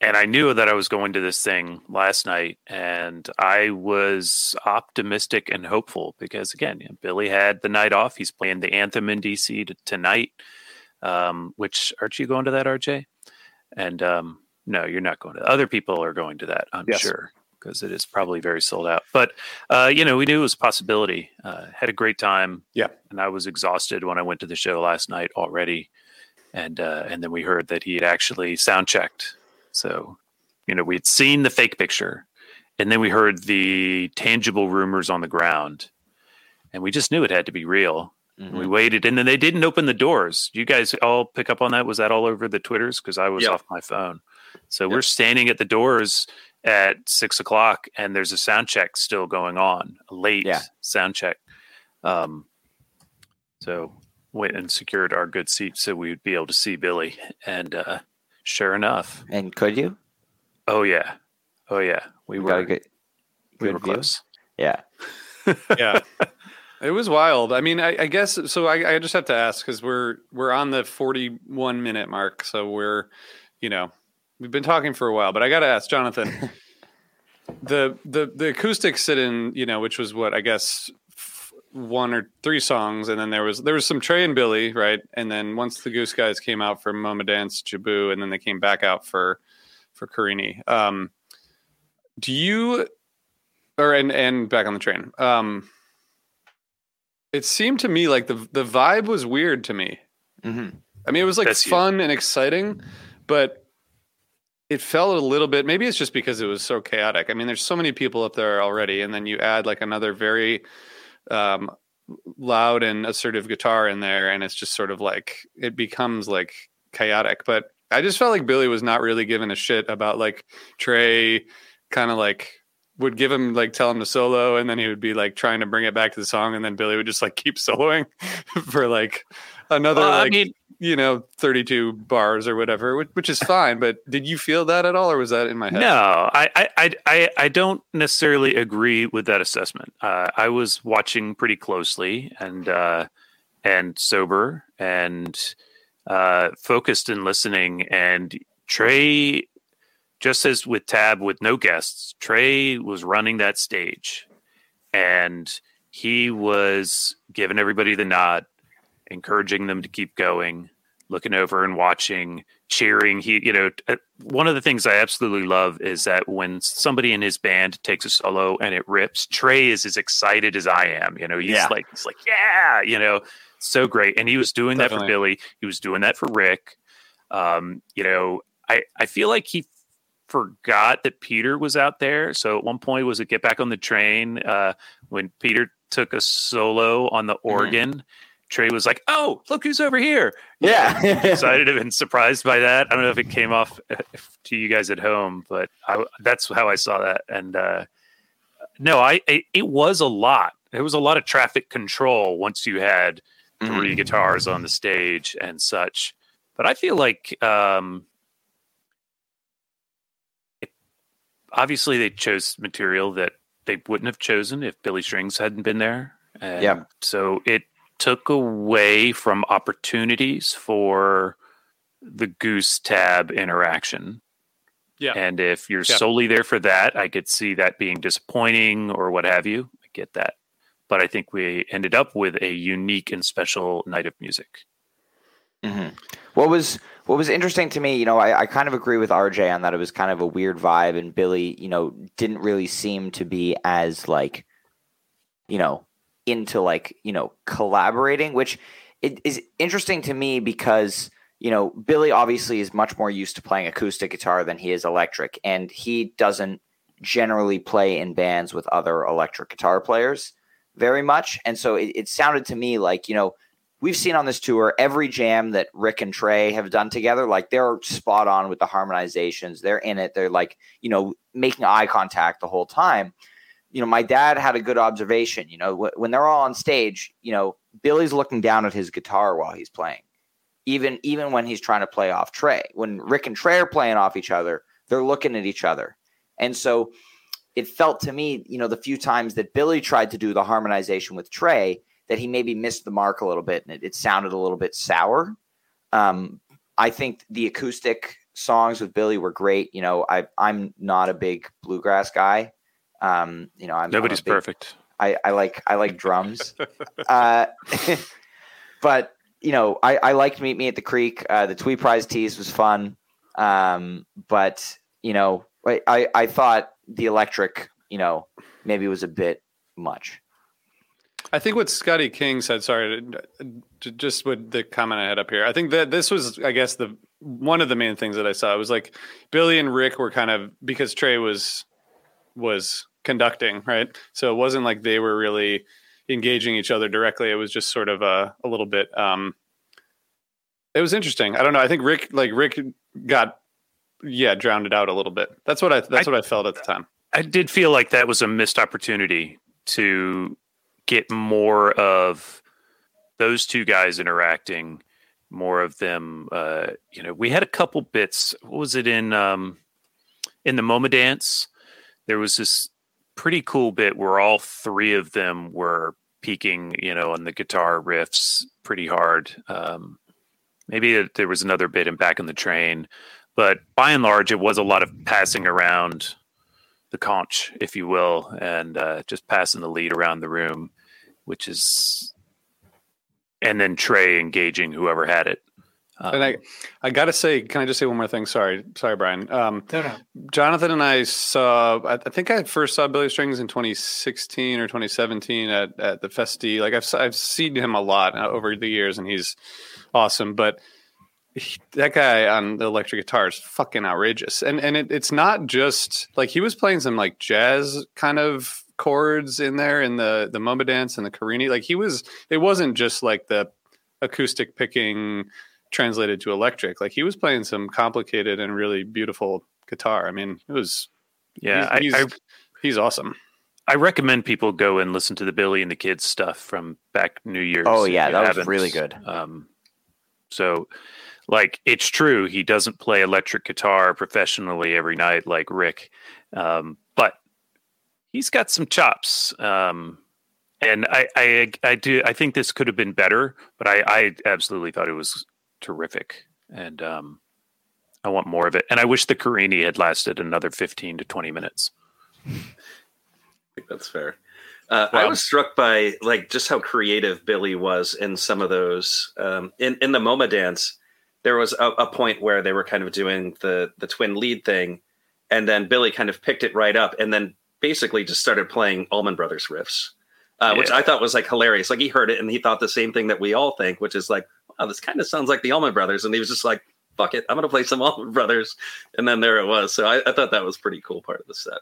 and I knew that I was going to this thing last night, and I was optimistic and hopeful because again, Billy had the night off. He's playing the anthem in DC t- tonight. Um, which aren't you going to that, RJ? And um, no, you're not going to. Other people are going to that, I'm Yes. sure. because it is probably very sold out. But uh, you know, we knew it was a possibility. Uh, had a great time. Yeah. and I was exhausted when I went to the show last night already, and uh, and then we heard that he had actually sound checked. So, you know, we had seen the fake picture, and then we heard the tangible rumors on the ground, and we just knew it had to be real. And we waited, and then they didn't open the doors. You guys all pick up on that? Was that all over the Twitters? Because I was Yeah. off my phone. So we're standing at the doors at six o'clock, and there's a sound check still going on, a late Yeah. sound check. Um, so went and secured our good seat so we'd be able to see Billy. And uh, sure enough, And could you? oh yeah, oh yeah, we You were got a good, we good were view? close. Yeah. yeah it was wild i mean i, I guess so I, I just have to ask because we're we're on the 41 minute mark so we're you know we've been talking for a while but i gotta ask jonathan the the the acoustic sit-in you know which was what i guess f- one or three songs and then there was there was some trey and billy right and then once the goose guys came out for moma dance Jibboo and then they came back out for for Carini um do you or and and back on the train um it seemed to me like the the vibe was weird to me Mm-hmm. I mean, it was like That's you. fun and exciting, but it felt a little bit. Maybe it's just because it was so chaotic. I mean, there's so many people up there already, and then you add like another very um, loud and assertive guitar in there, and it's just sort of like it becomes like chaotic. But I just felt like Billy was not really giving a shit about like Trey, kind of like would give him like tell him to solo and then he would be like trying to bring it back to the song and then Billy would just like keep soloing for like another Well, I like mean- you know 32 bars or whatever which, which is fine but did you feel that at all or was that in my head No, I, I, I, I, don't necessarily agree with that assessment. Uh, I was watching pretty closely and uh, and sober and uh, focused and listening. And Trey, just as with Tab with no guests, Trey was running that stage, and he was giving everybody the nod, encouraging them to keep going, looking over and watching, cheering. He, you know, uh, one of the things I absolutely love is that when somebody in his band takes a solo and it rips, Trey is as excited as I am. You know, he's Yeah. like, he's like, yeah, you know, so great. And he was doing that for Billy. He was doing that for Rick. Um, you know, I, I feel like he forgot that Peter was out there. So at one point was it get back on the train uh, when Peter took a solo on the organ. Trey was like, "Oh, look who's over here!" Yeah. excited and surprised by that. I don't know if it came off uh, to you guys at home, but I, that's how I saw that. And uh, no, I, I it was a lot. It was a lot of traffic control once you had Mm-hmm. 3 guitars on the stage and such. But I feel like um, it, obviously they chose material that they wouldn't have chosen if Billy Strings hadn't been there. And Yeah. So it took away from opportunities for the goose tab interaction. Yeah. And if you're Yeah. solely there for that, I could see that being disappointing or what have you. I get that. But I think we ended up with a unique and special night of music. Mm-hmm. What was what was interesting to me, you know, I, I kind of agree with RJ on that. It was kind of a weird vibe, and Billy, you know, didn't really seem to be as like, you know, into like you know collaborating, which it is interesting to me because you know Billy obviously is much more used to playing acoustic guitar than he is electric, and he doesn't generally play in bands with other electric guitar players very much, and so it, it sounded to me like you know we've seen on this tour every jam that Rick and Trey have done together. Like they're spot on with the harmonizations. They're in it. They're like, you know, making eye contact the whole time. You know, my dad had a good observation. You know, wh- when they're all on stage, you know, Billy's looking down at his guitar while he's playing. Even even when he's trying to play off Trey. When Rick and Trey are playing off each other, they're looking at each other. And so it felt to me, you know, the few times that Billy tried to do the harmonization with Trey, that he maybe missed the mark a little bit and it, it sounded a little bit sour. Um, I think the acoustic songs with Billy were great. You know, I, I'm not a big bluegrass guy. Um, you know, I'm I'm Nobody's big- perfect. I, I like I like drums, uh, but you know I, I liked Meet Me at the Creek. Uh, the Tweeprise tease was fun, um, but you know I, I I thought the electric, you know, maybe was a bit much. I think what Scotty King said. Sorry, just with the comment I had up here. I think that this was, I guess, the one of the main things that I saw. It was like Billy and Rick were kind of because Trey was was conducting, right? So it wasn't like they were really engaging each other directly. It was just sort of a, a little bit. Um, it was interesting. I don't know. I think Rick, like Rick, got yeah drowned it out a little bit. That's what I that's I, what I felt at the time. I did feel like that was a missed opportunity to get more of those two guys interacting, more of them. Uh, you know, we had a couple bits. What was it in um, in the MoMA dance? There was this pretty cool bit where all three of them were peaking, you know, on the guitar riffs pretty hard. Um, maybe there was another bit in back in the train, but by and large, it was a lot of passing around the conch, if you will, and uh, just passing the lead around the room, which is, and then Trey engaging whoever had it. Um, and I, I gotta say, can I just say one more thing? Sorry, sorry, Brian. Um, no, no. Jonathan and I saw. I, think I first saw Billy Strings in 2016 or 2017 at at the Festy. Like I've I've seen him a lot uh, over the years, and he's awesome. But he, that guy on the electric guitar is fucking outrageous, and and it, it's not just like he was playing some like jazz kind of chords in there in the the MoMA dance and the Carini. Like he was, it wasn't just like the acoustic picking translated to electric. Like he was playing some complicated and really beautiful guitar. I mean, it was yeah, he's, I, he's, I, he's awesome. I recommend people go and listen to the Billy and the Kids stuff from back New Year's. Oh yeah, that was really good. Um, so, like, it's true he doesn't play electric guitar professionally every night like Rick, um, but he's got some chops. Um, and I, I, I do. I think this could have been better, but I, I absolutely thought it was terrific, and um, I want more of it. And I wish the Carini had lasted another fifteen to twenty minutes. I think that's fair. Uh, I was struck by like just how creative Billy was in some of those. Um, in in the MoMA dance, there was a, a, point where they were kind of doing the the twin lead thing, and then Billy kind of picked it right up, and then basically just started playing Allman Brothers riffs, uh, yeah. which I thought was like hilarious. Like he heard it and he thought the same thing that we all think, which is like oh, this kind of sounds like the Allman Brothers. And he was just like, fuck it, I'm going to play some Allman Brothers. And then there it was. So I, I thought that was pretty cool part of the set.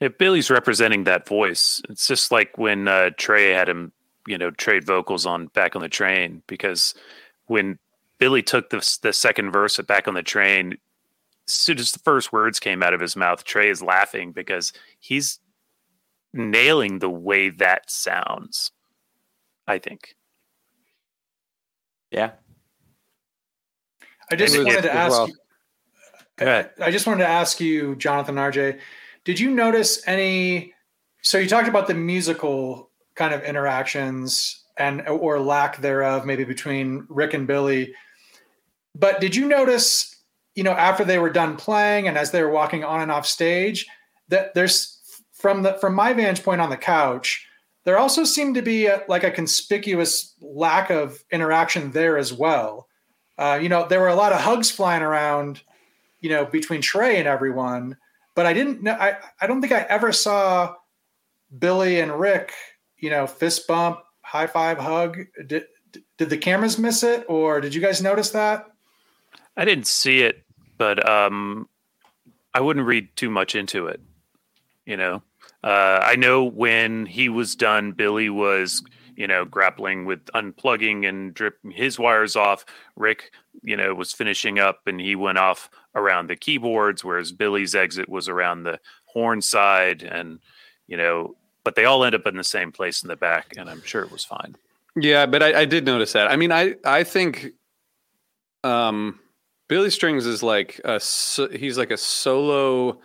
Yeah, Billy's representing that voice. It's just like when uh, Trey had him, you know, trade vocals on Back on the Train, because when Billy took the, the second verse Back on the Train, as soon as the first words came out of his mouth, Trey is laughing because he's nailing the way that sounds, I think. Yeah. I just wanted to ask. Well. You, I just wanted to ask you, Jonathan RJ, did you notice any? So you talked about the musical kind of interactions and or lack thereof, maybe between Rick and Billy. But did you notice, you know, after they were done playing and as they were walking on and off stage, that there's from the from my vantage point on the couch, there also seemed to be a, like a conspicuous lack of interaction there as well. Uh, you know, there were a lot of hugs flying around, you know, between Trey and everyone, but I didn't know. I, I don't think I ever saw Billy and Rick, you know, fist bump, high five, hug. Did, did the cameras miss it or did you guys notice that? I didn't see it, but um, I wouldn't read too much into it. You know, uh, I know when he was done, Billy was, you know, grappling with unplugging and dripping his wires off. Rick, you know, was finishing up and he went off around the keyboards, whereas Billy's exit was around the horn side. And, you know, but they all end up in the same place in the back. And I'm sure it was fine. Yeah, but I, I did notice that. I mean, I, I think um, Billy Strings is like a, he's like a solo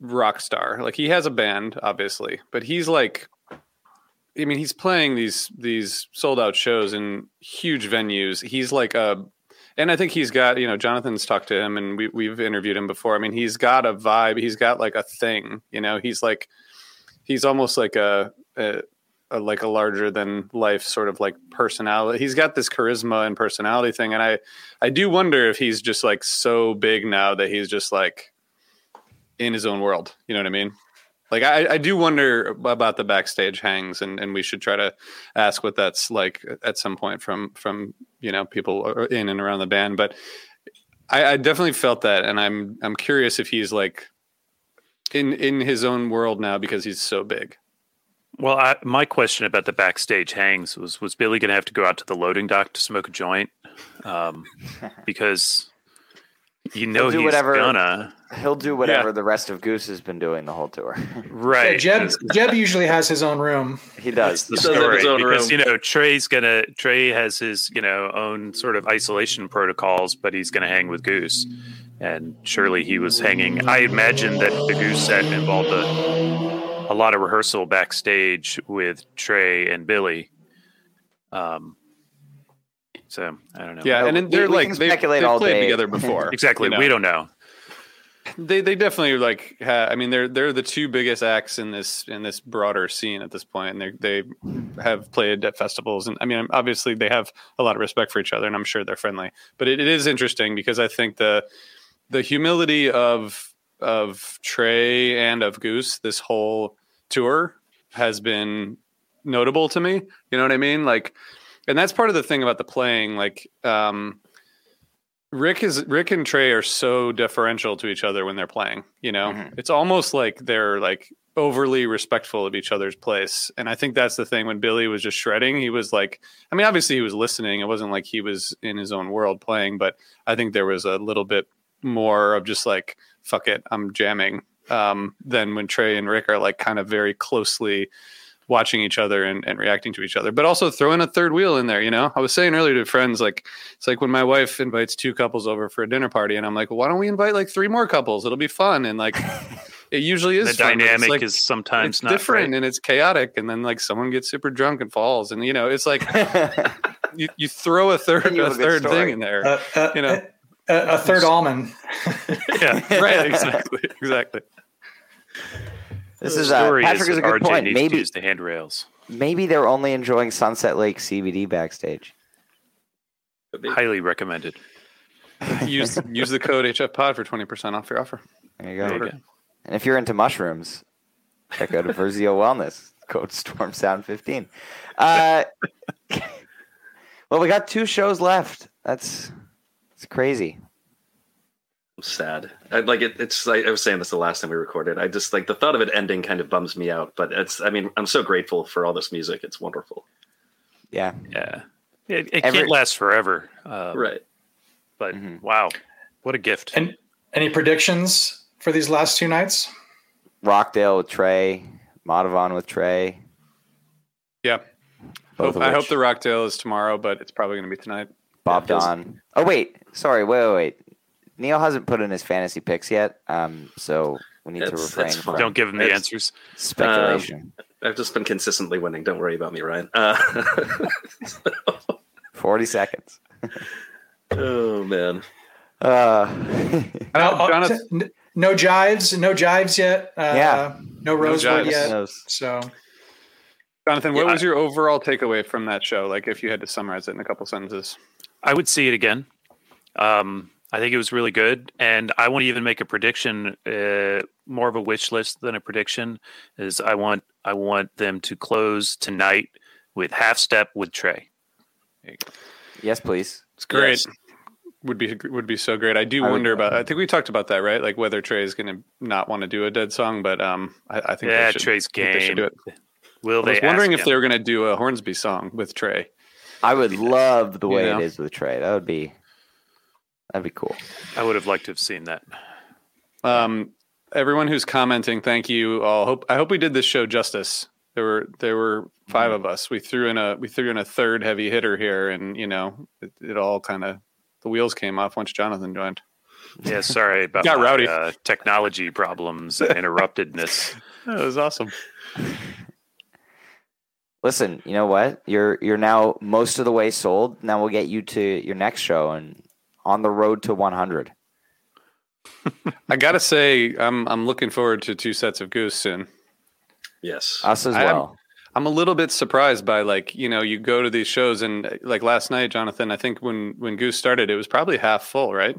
rock star. Like he has a band, obviously, but he's like, I mean, he's playing these these sold out shows in huge venues. He's like a, and I think he's got you know Jonathan's talked to him and we we've interviewed him before. I mean, he's got a vibe. He's got like a thing. You know, he's like, he's almost like a, a a, like a larger than life sort of like personality. He's got this charisma and personality thing, and I I do wonder if he's just like so big now that he's just like in his own world. You know what I mean? Like I, I do wonder about the backstage hangs, and, and we should try to ask what that's like at some point from from you know people in and around the band. But I, I definitely felt that, and I'm I'm curious if he's like in in his own world now because he's so big. Well, I, my question about the backstage hangs was: Was Billy going to have to go out to the loading dock to smoke a joint? Um, because you know He'll do he's whatever- gonna He'll do whatever the rest of Goose has been doing the whole tour. right. Yeah, Jeb Jeb usually has his own room. he does. the He does have story his own because room. you know Trey's gonna Trey has his you know own sort of isolation protocols, but he's gonna hang with Goose, and surely he was hanging. I imagine that the Goose set involved a a lot of rehearsal backstage with Trey and Billy. Um, so I don't know. Yeah, and then they're we like can they've, speculate they've all played day. together before. exactly. you know? We don't know. They they definitely like. Ha- I mean, they're they're the two biggest acts in this in this broader scene at this point, and they they have played at festivals, and I mean, obviously they have a lot of respect for each other, and I'm sure they're friendly. But it, it is interesting because I think the the humility of of Trey and of Goose this whole tour has been notable to me. You know what I mean? Like, and that's part of the thing about the playing. Like, um, Rick is Rick and Trey are so deferential to each other when they're playing. You know, Mhm. it's almost like they're like overly respectful of each other's place. And I think that's the thing. When Billy was just shredding, he was like, I mean, obviously he was listening. It wasn't like he was in his own world playing, but I think there was a little bit more of just like, fuck it, I'm jamming. Um, than when Trey and Rick are like kind of very closely watching each other and, and reacting to each other, but also throwing a third wheel in there. You know, I was saying earlier to friends, like, it's like when my wife invites two couples over for a dinner party, and I'm like, well, why don't we invite like three more couples? It'll be fun. And like, it usually is The fun, dynamic like, is sometimes it's not different right. and it's chaotic. And then like someone gets super drunk and falls, and you know, it's like you, you throw a third a have a third thing in there. Uh, uh, You know. a, a third almond. yeah, right. Exactly. Exactly. This The is uh, story Patrick is a good RJ point. needs to Maybe use the handrails. maybe they're only enjoying Sunset Lake CBD backstage. Highly recommended. Use use the code HF Pod for twenty percent off your offer. There you go. There you go. And if you're into mushrooms, check out Versio Wellness. Code Storm Sound 15. Uh, well, we got two shows left. That's it's crazy. I'm sad. I, like it, it's like I was saying this the last time we recorded. I just like the thought of it ending kind of bums me out. But it's. I mean, I'm so grateful for all this music. It's wonderful. Yeah. Yeah, it, it Every- can't last forever. Um, right. But Mhm. wow, what a gift! And any predictions for these last two nights? Rockdale with Trey, Madhuvan with Trey. Yeah. Both Hope, I hope the Rockdale is tomorrow, but it's probably going to be tonight. Bob Yeah, Don. Oh wait, sorry, wait, wait, wait. Neil hasn't put in his fantasy picks yet, um, so we need to refrain from. Don't give him the It's- answers. speculation. I've just been consistently winning. Don't worry about me, Ryan. Uh, Forty seconds. oh man. Uh, I know, Uh, Jonathan, no jives, no jives yet. Uh, Yeah. no rosewood jives. yet. knows? So Jonathan, what Yeah, was your overall takeaway from that show? Like, if you had to summarize it in a couple sentences. I would see it again. Um, I think it was really good, and I want to even make a prediction, uh, more of a wish list than a prediction. Is I want I want them to close tonight with half step with Trey. yes, please. It's great. Yes. Would be would be so great. I do I would- wonder about. I think we talked about that, right? Like whether Trey is going to not want to do a dead song, but um, I, I think Yeah, they should, Trey's I think they should do it. Will I they? was wondering ask if they were going to do a Hornsby song with Trey. I would love the way Yeah. it is with Trey. That would be that'd be cool. I would have liked to have seen that. Um, everyone who's commenting, thank you all. Hope I hope we did this show justice. There were there were five of us. We threw in a we threw in a third heavy hitter here, and you know it, it all kind of the wheels came off once Jonathan joined. Yeah, sorry about Got my, rowdy. uh, technology problems and interruptedness. That was awesome. Listen, you know what? You're you're now most of the way sold. Now we'll get you to your next show and on the road to 100. I gotta say, I'm I'm looking forward to two sets of Goose soon. Yes. Us as I am- well. I'm a little bit surprised by like you know you go to these shows and like last night, Jonathan. I think when when Goose started, it was probably half full, right?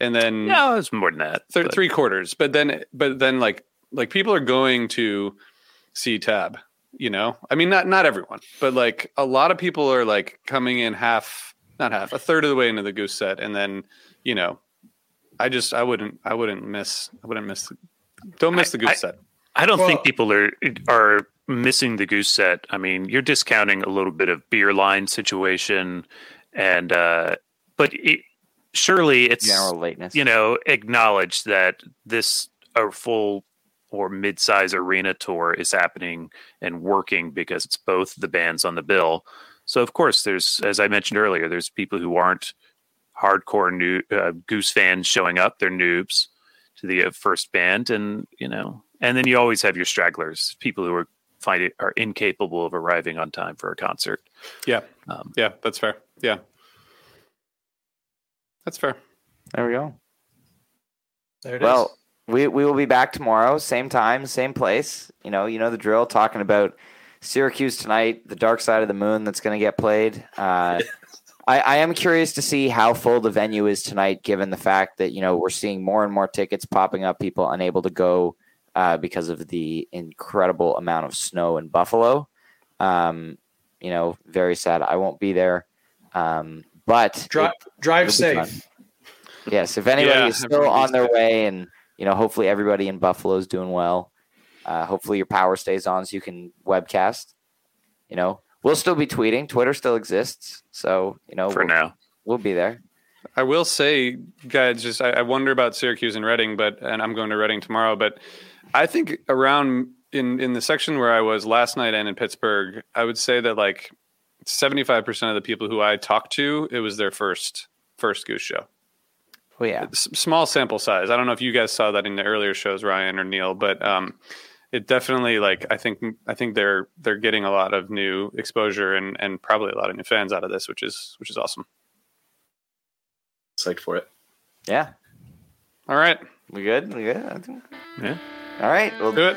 and then No, it's more than that. th- but- three quarters. But then, but then, like like people are going to see Tab. You know, I mean, not not everyone, but like a lot of people are like coming in half, not half, a third of the way into the goose set, and then you know, I just I wouldn't I wouldn't miss I wouldn't miss the, don't miss I- the goose I- set. I don't Well- think people are are missing the goose set. I mean, you're discounting a little bit of beer line situation, and uh, but it, surely it's General lateness. you know acknowledge that this a full or mid-size arena tour is happening and working because it's both the bands on the bill. So of course, there's as I mentioned earlier, there's people who aren't hardcore new uh, Goose fans showing up. They're noobs to the uh, first band, and you know, and then you always have your stragglers, people who are find it are incapable of arriving on time for a concert. Yeah, Um, yeah, that's fair. Yeah, that's fair. There we go. There it is. Well, we we will be back tomorrow, same time, same place. You know, you know the drill. Talking about Syracuse tonight, the Dark Side of the Moon that's going to get played. Uh, I, I am curious to see how full the venue is tonight, given the fact that you know we're seeing more and more tickets popping up, people unable to go uh, because of the incredible amount of snow in Buffalo. Um, you know, very sad. I won't be there, um, but drive drive it'll be fun. safe. Yes, if anybody Yeah, is still on their way, and you know, hopefully everybody in Buffalo is doing well. Uh, hopefully your power stays on so you can webcast. You know, we'll still be tweeting. Twitter still exists, so you know for we'll, now. we'll be there. I will say, guys, just I, I wonder about Syracuse and Reading, but and I'm going to Reading tomorrow. But I think around in in the section where I was last night and in Pittsburgh, I would say that like 75 percent of the people who I talked to, it was their first first Goose show. Oh yeah, S- small sample size. I don't know if you guys saw that in the earlier shows, Ryan or Neil, but um, it definitely like I think I think they're they're getting a lot of new exposure and and probably a lot of new fans out of this, which is which is awesome. Psyched for it. yeah. All right, We good? We good? I think. Yeah. All right. Well, do it.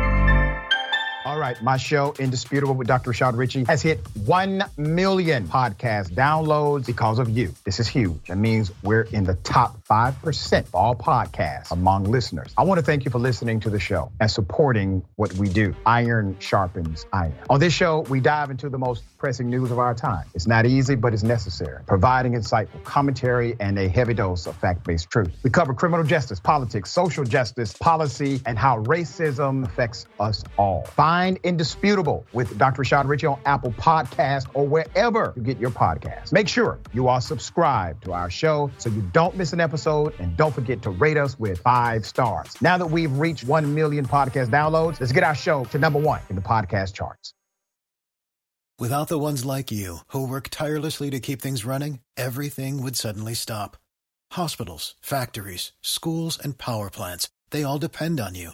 Right, my show, Indisputable with Dr. Rashad Richey, has hit 1 million podcast downloads because of you. This is huge. That means we're in the top 5% of all podcasts among listeners. I want to thank you for listening to the show and supporting what we do. Iron sharpens iron. On this show, we dive into the most pressing news of our time. It's not easy, but it's necessary, providing insightful commentary and a heavy dose of fact based truth. We cover criminal justice, politics, social justice, policy, and how racism affects us all. Find Indisputable with Dr. Rashad Richey on Apple Podcast or wherever you get your podcasts. Make sure you are subscribed to our show so you don't miss an episode and don't forget to rate us with five stars. Now that we've reached 1 million podcast downloads, let's get our show to number one in the podcast charts. Without the ones like you, who work tirelessly to keep things running, everything would suddenly stop. Hospitals, factories, schools, and power plants, they all depend on you.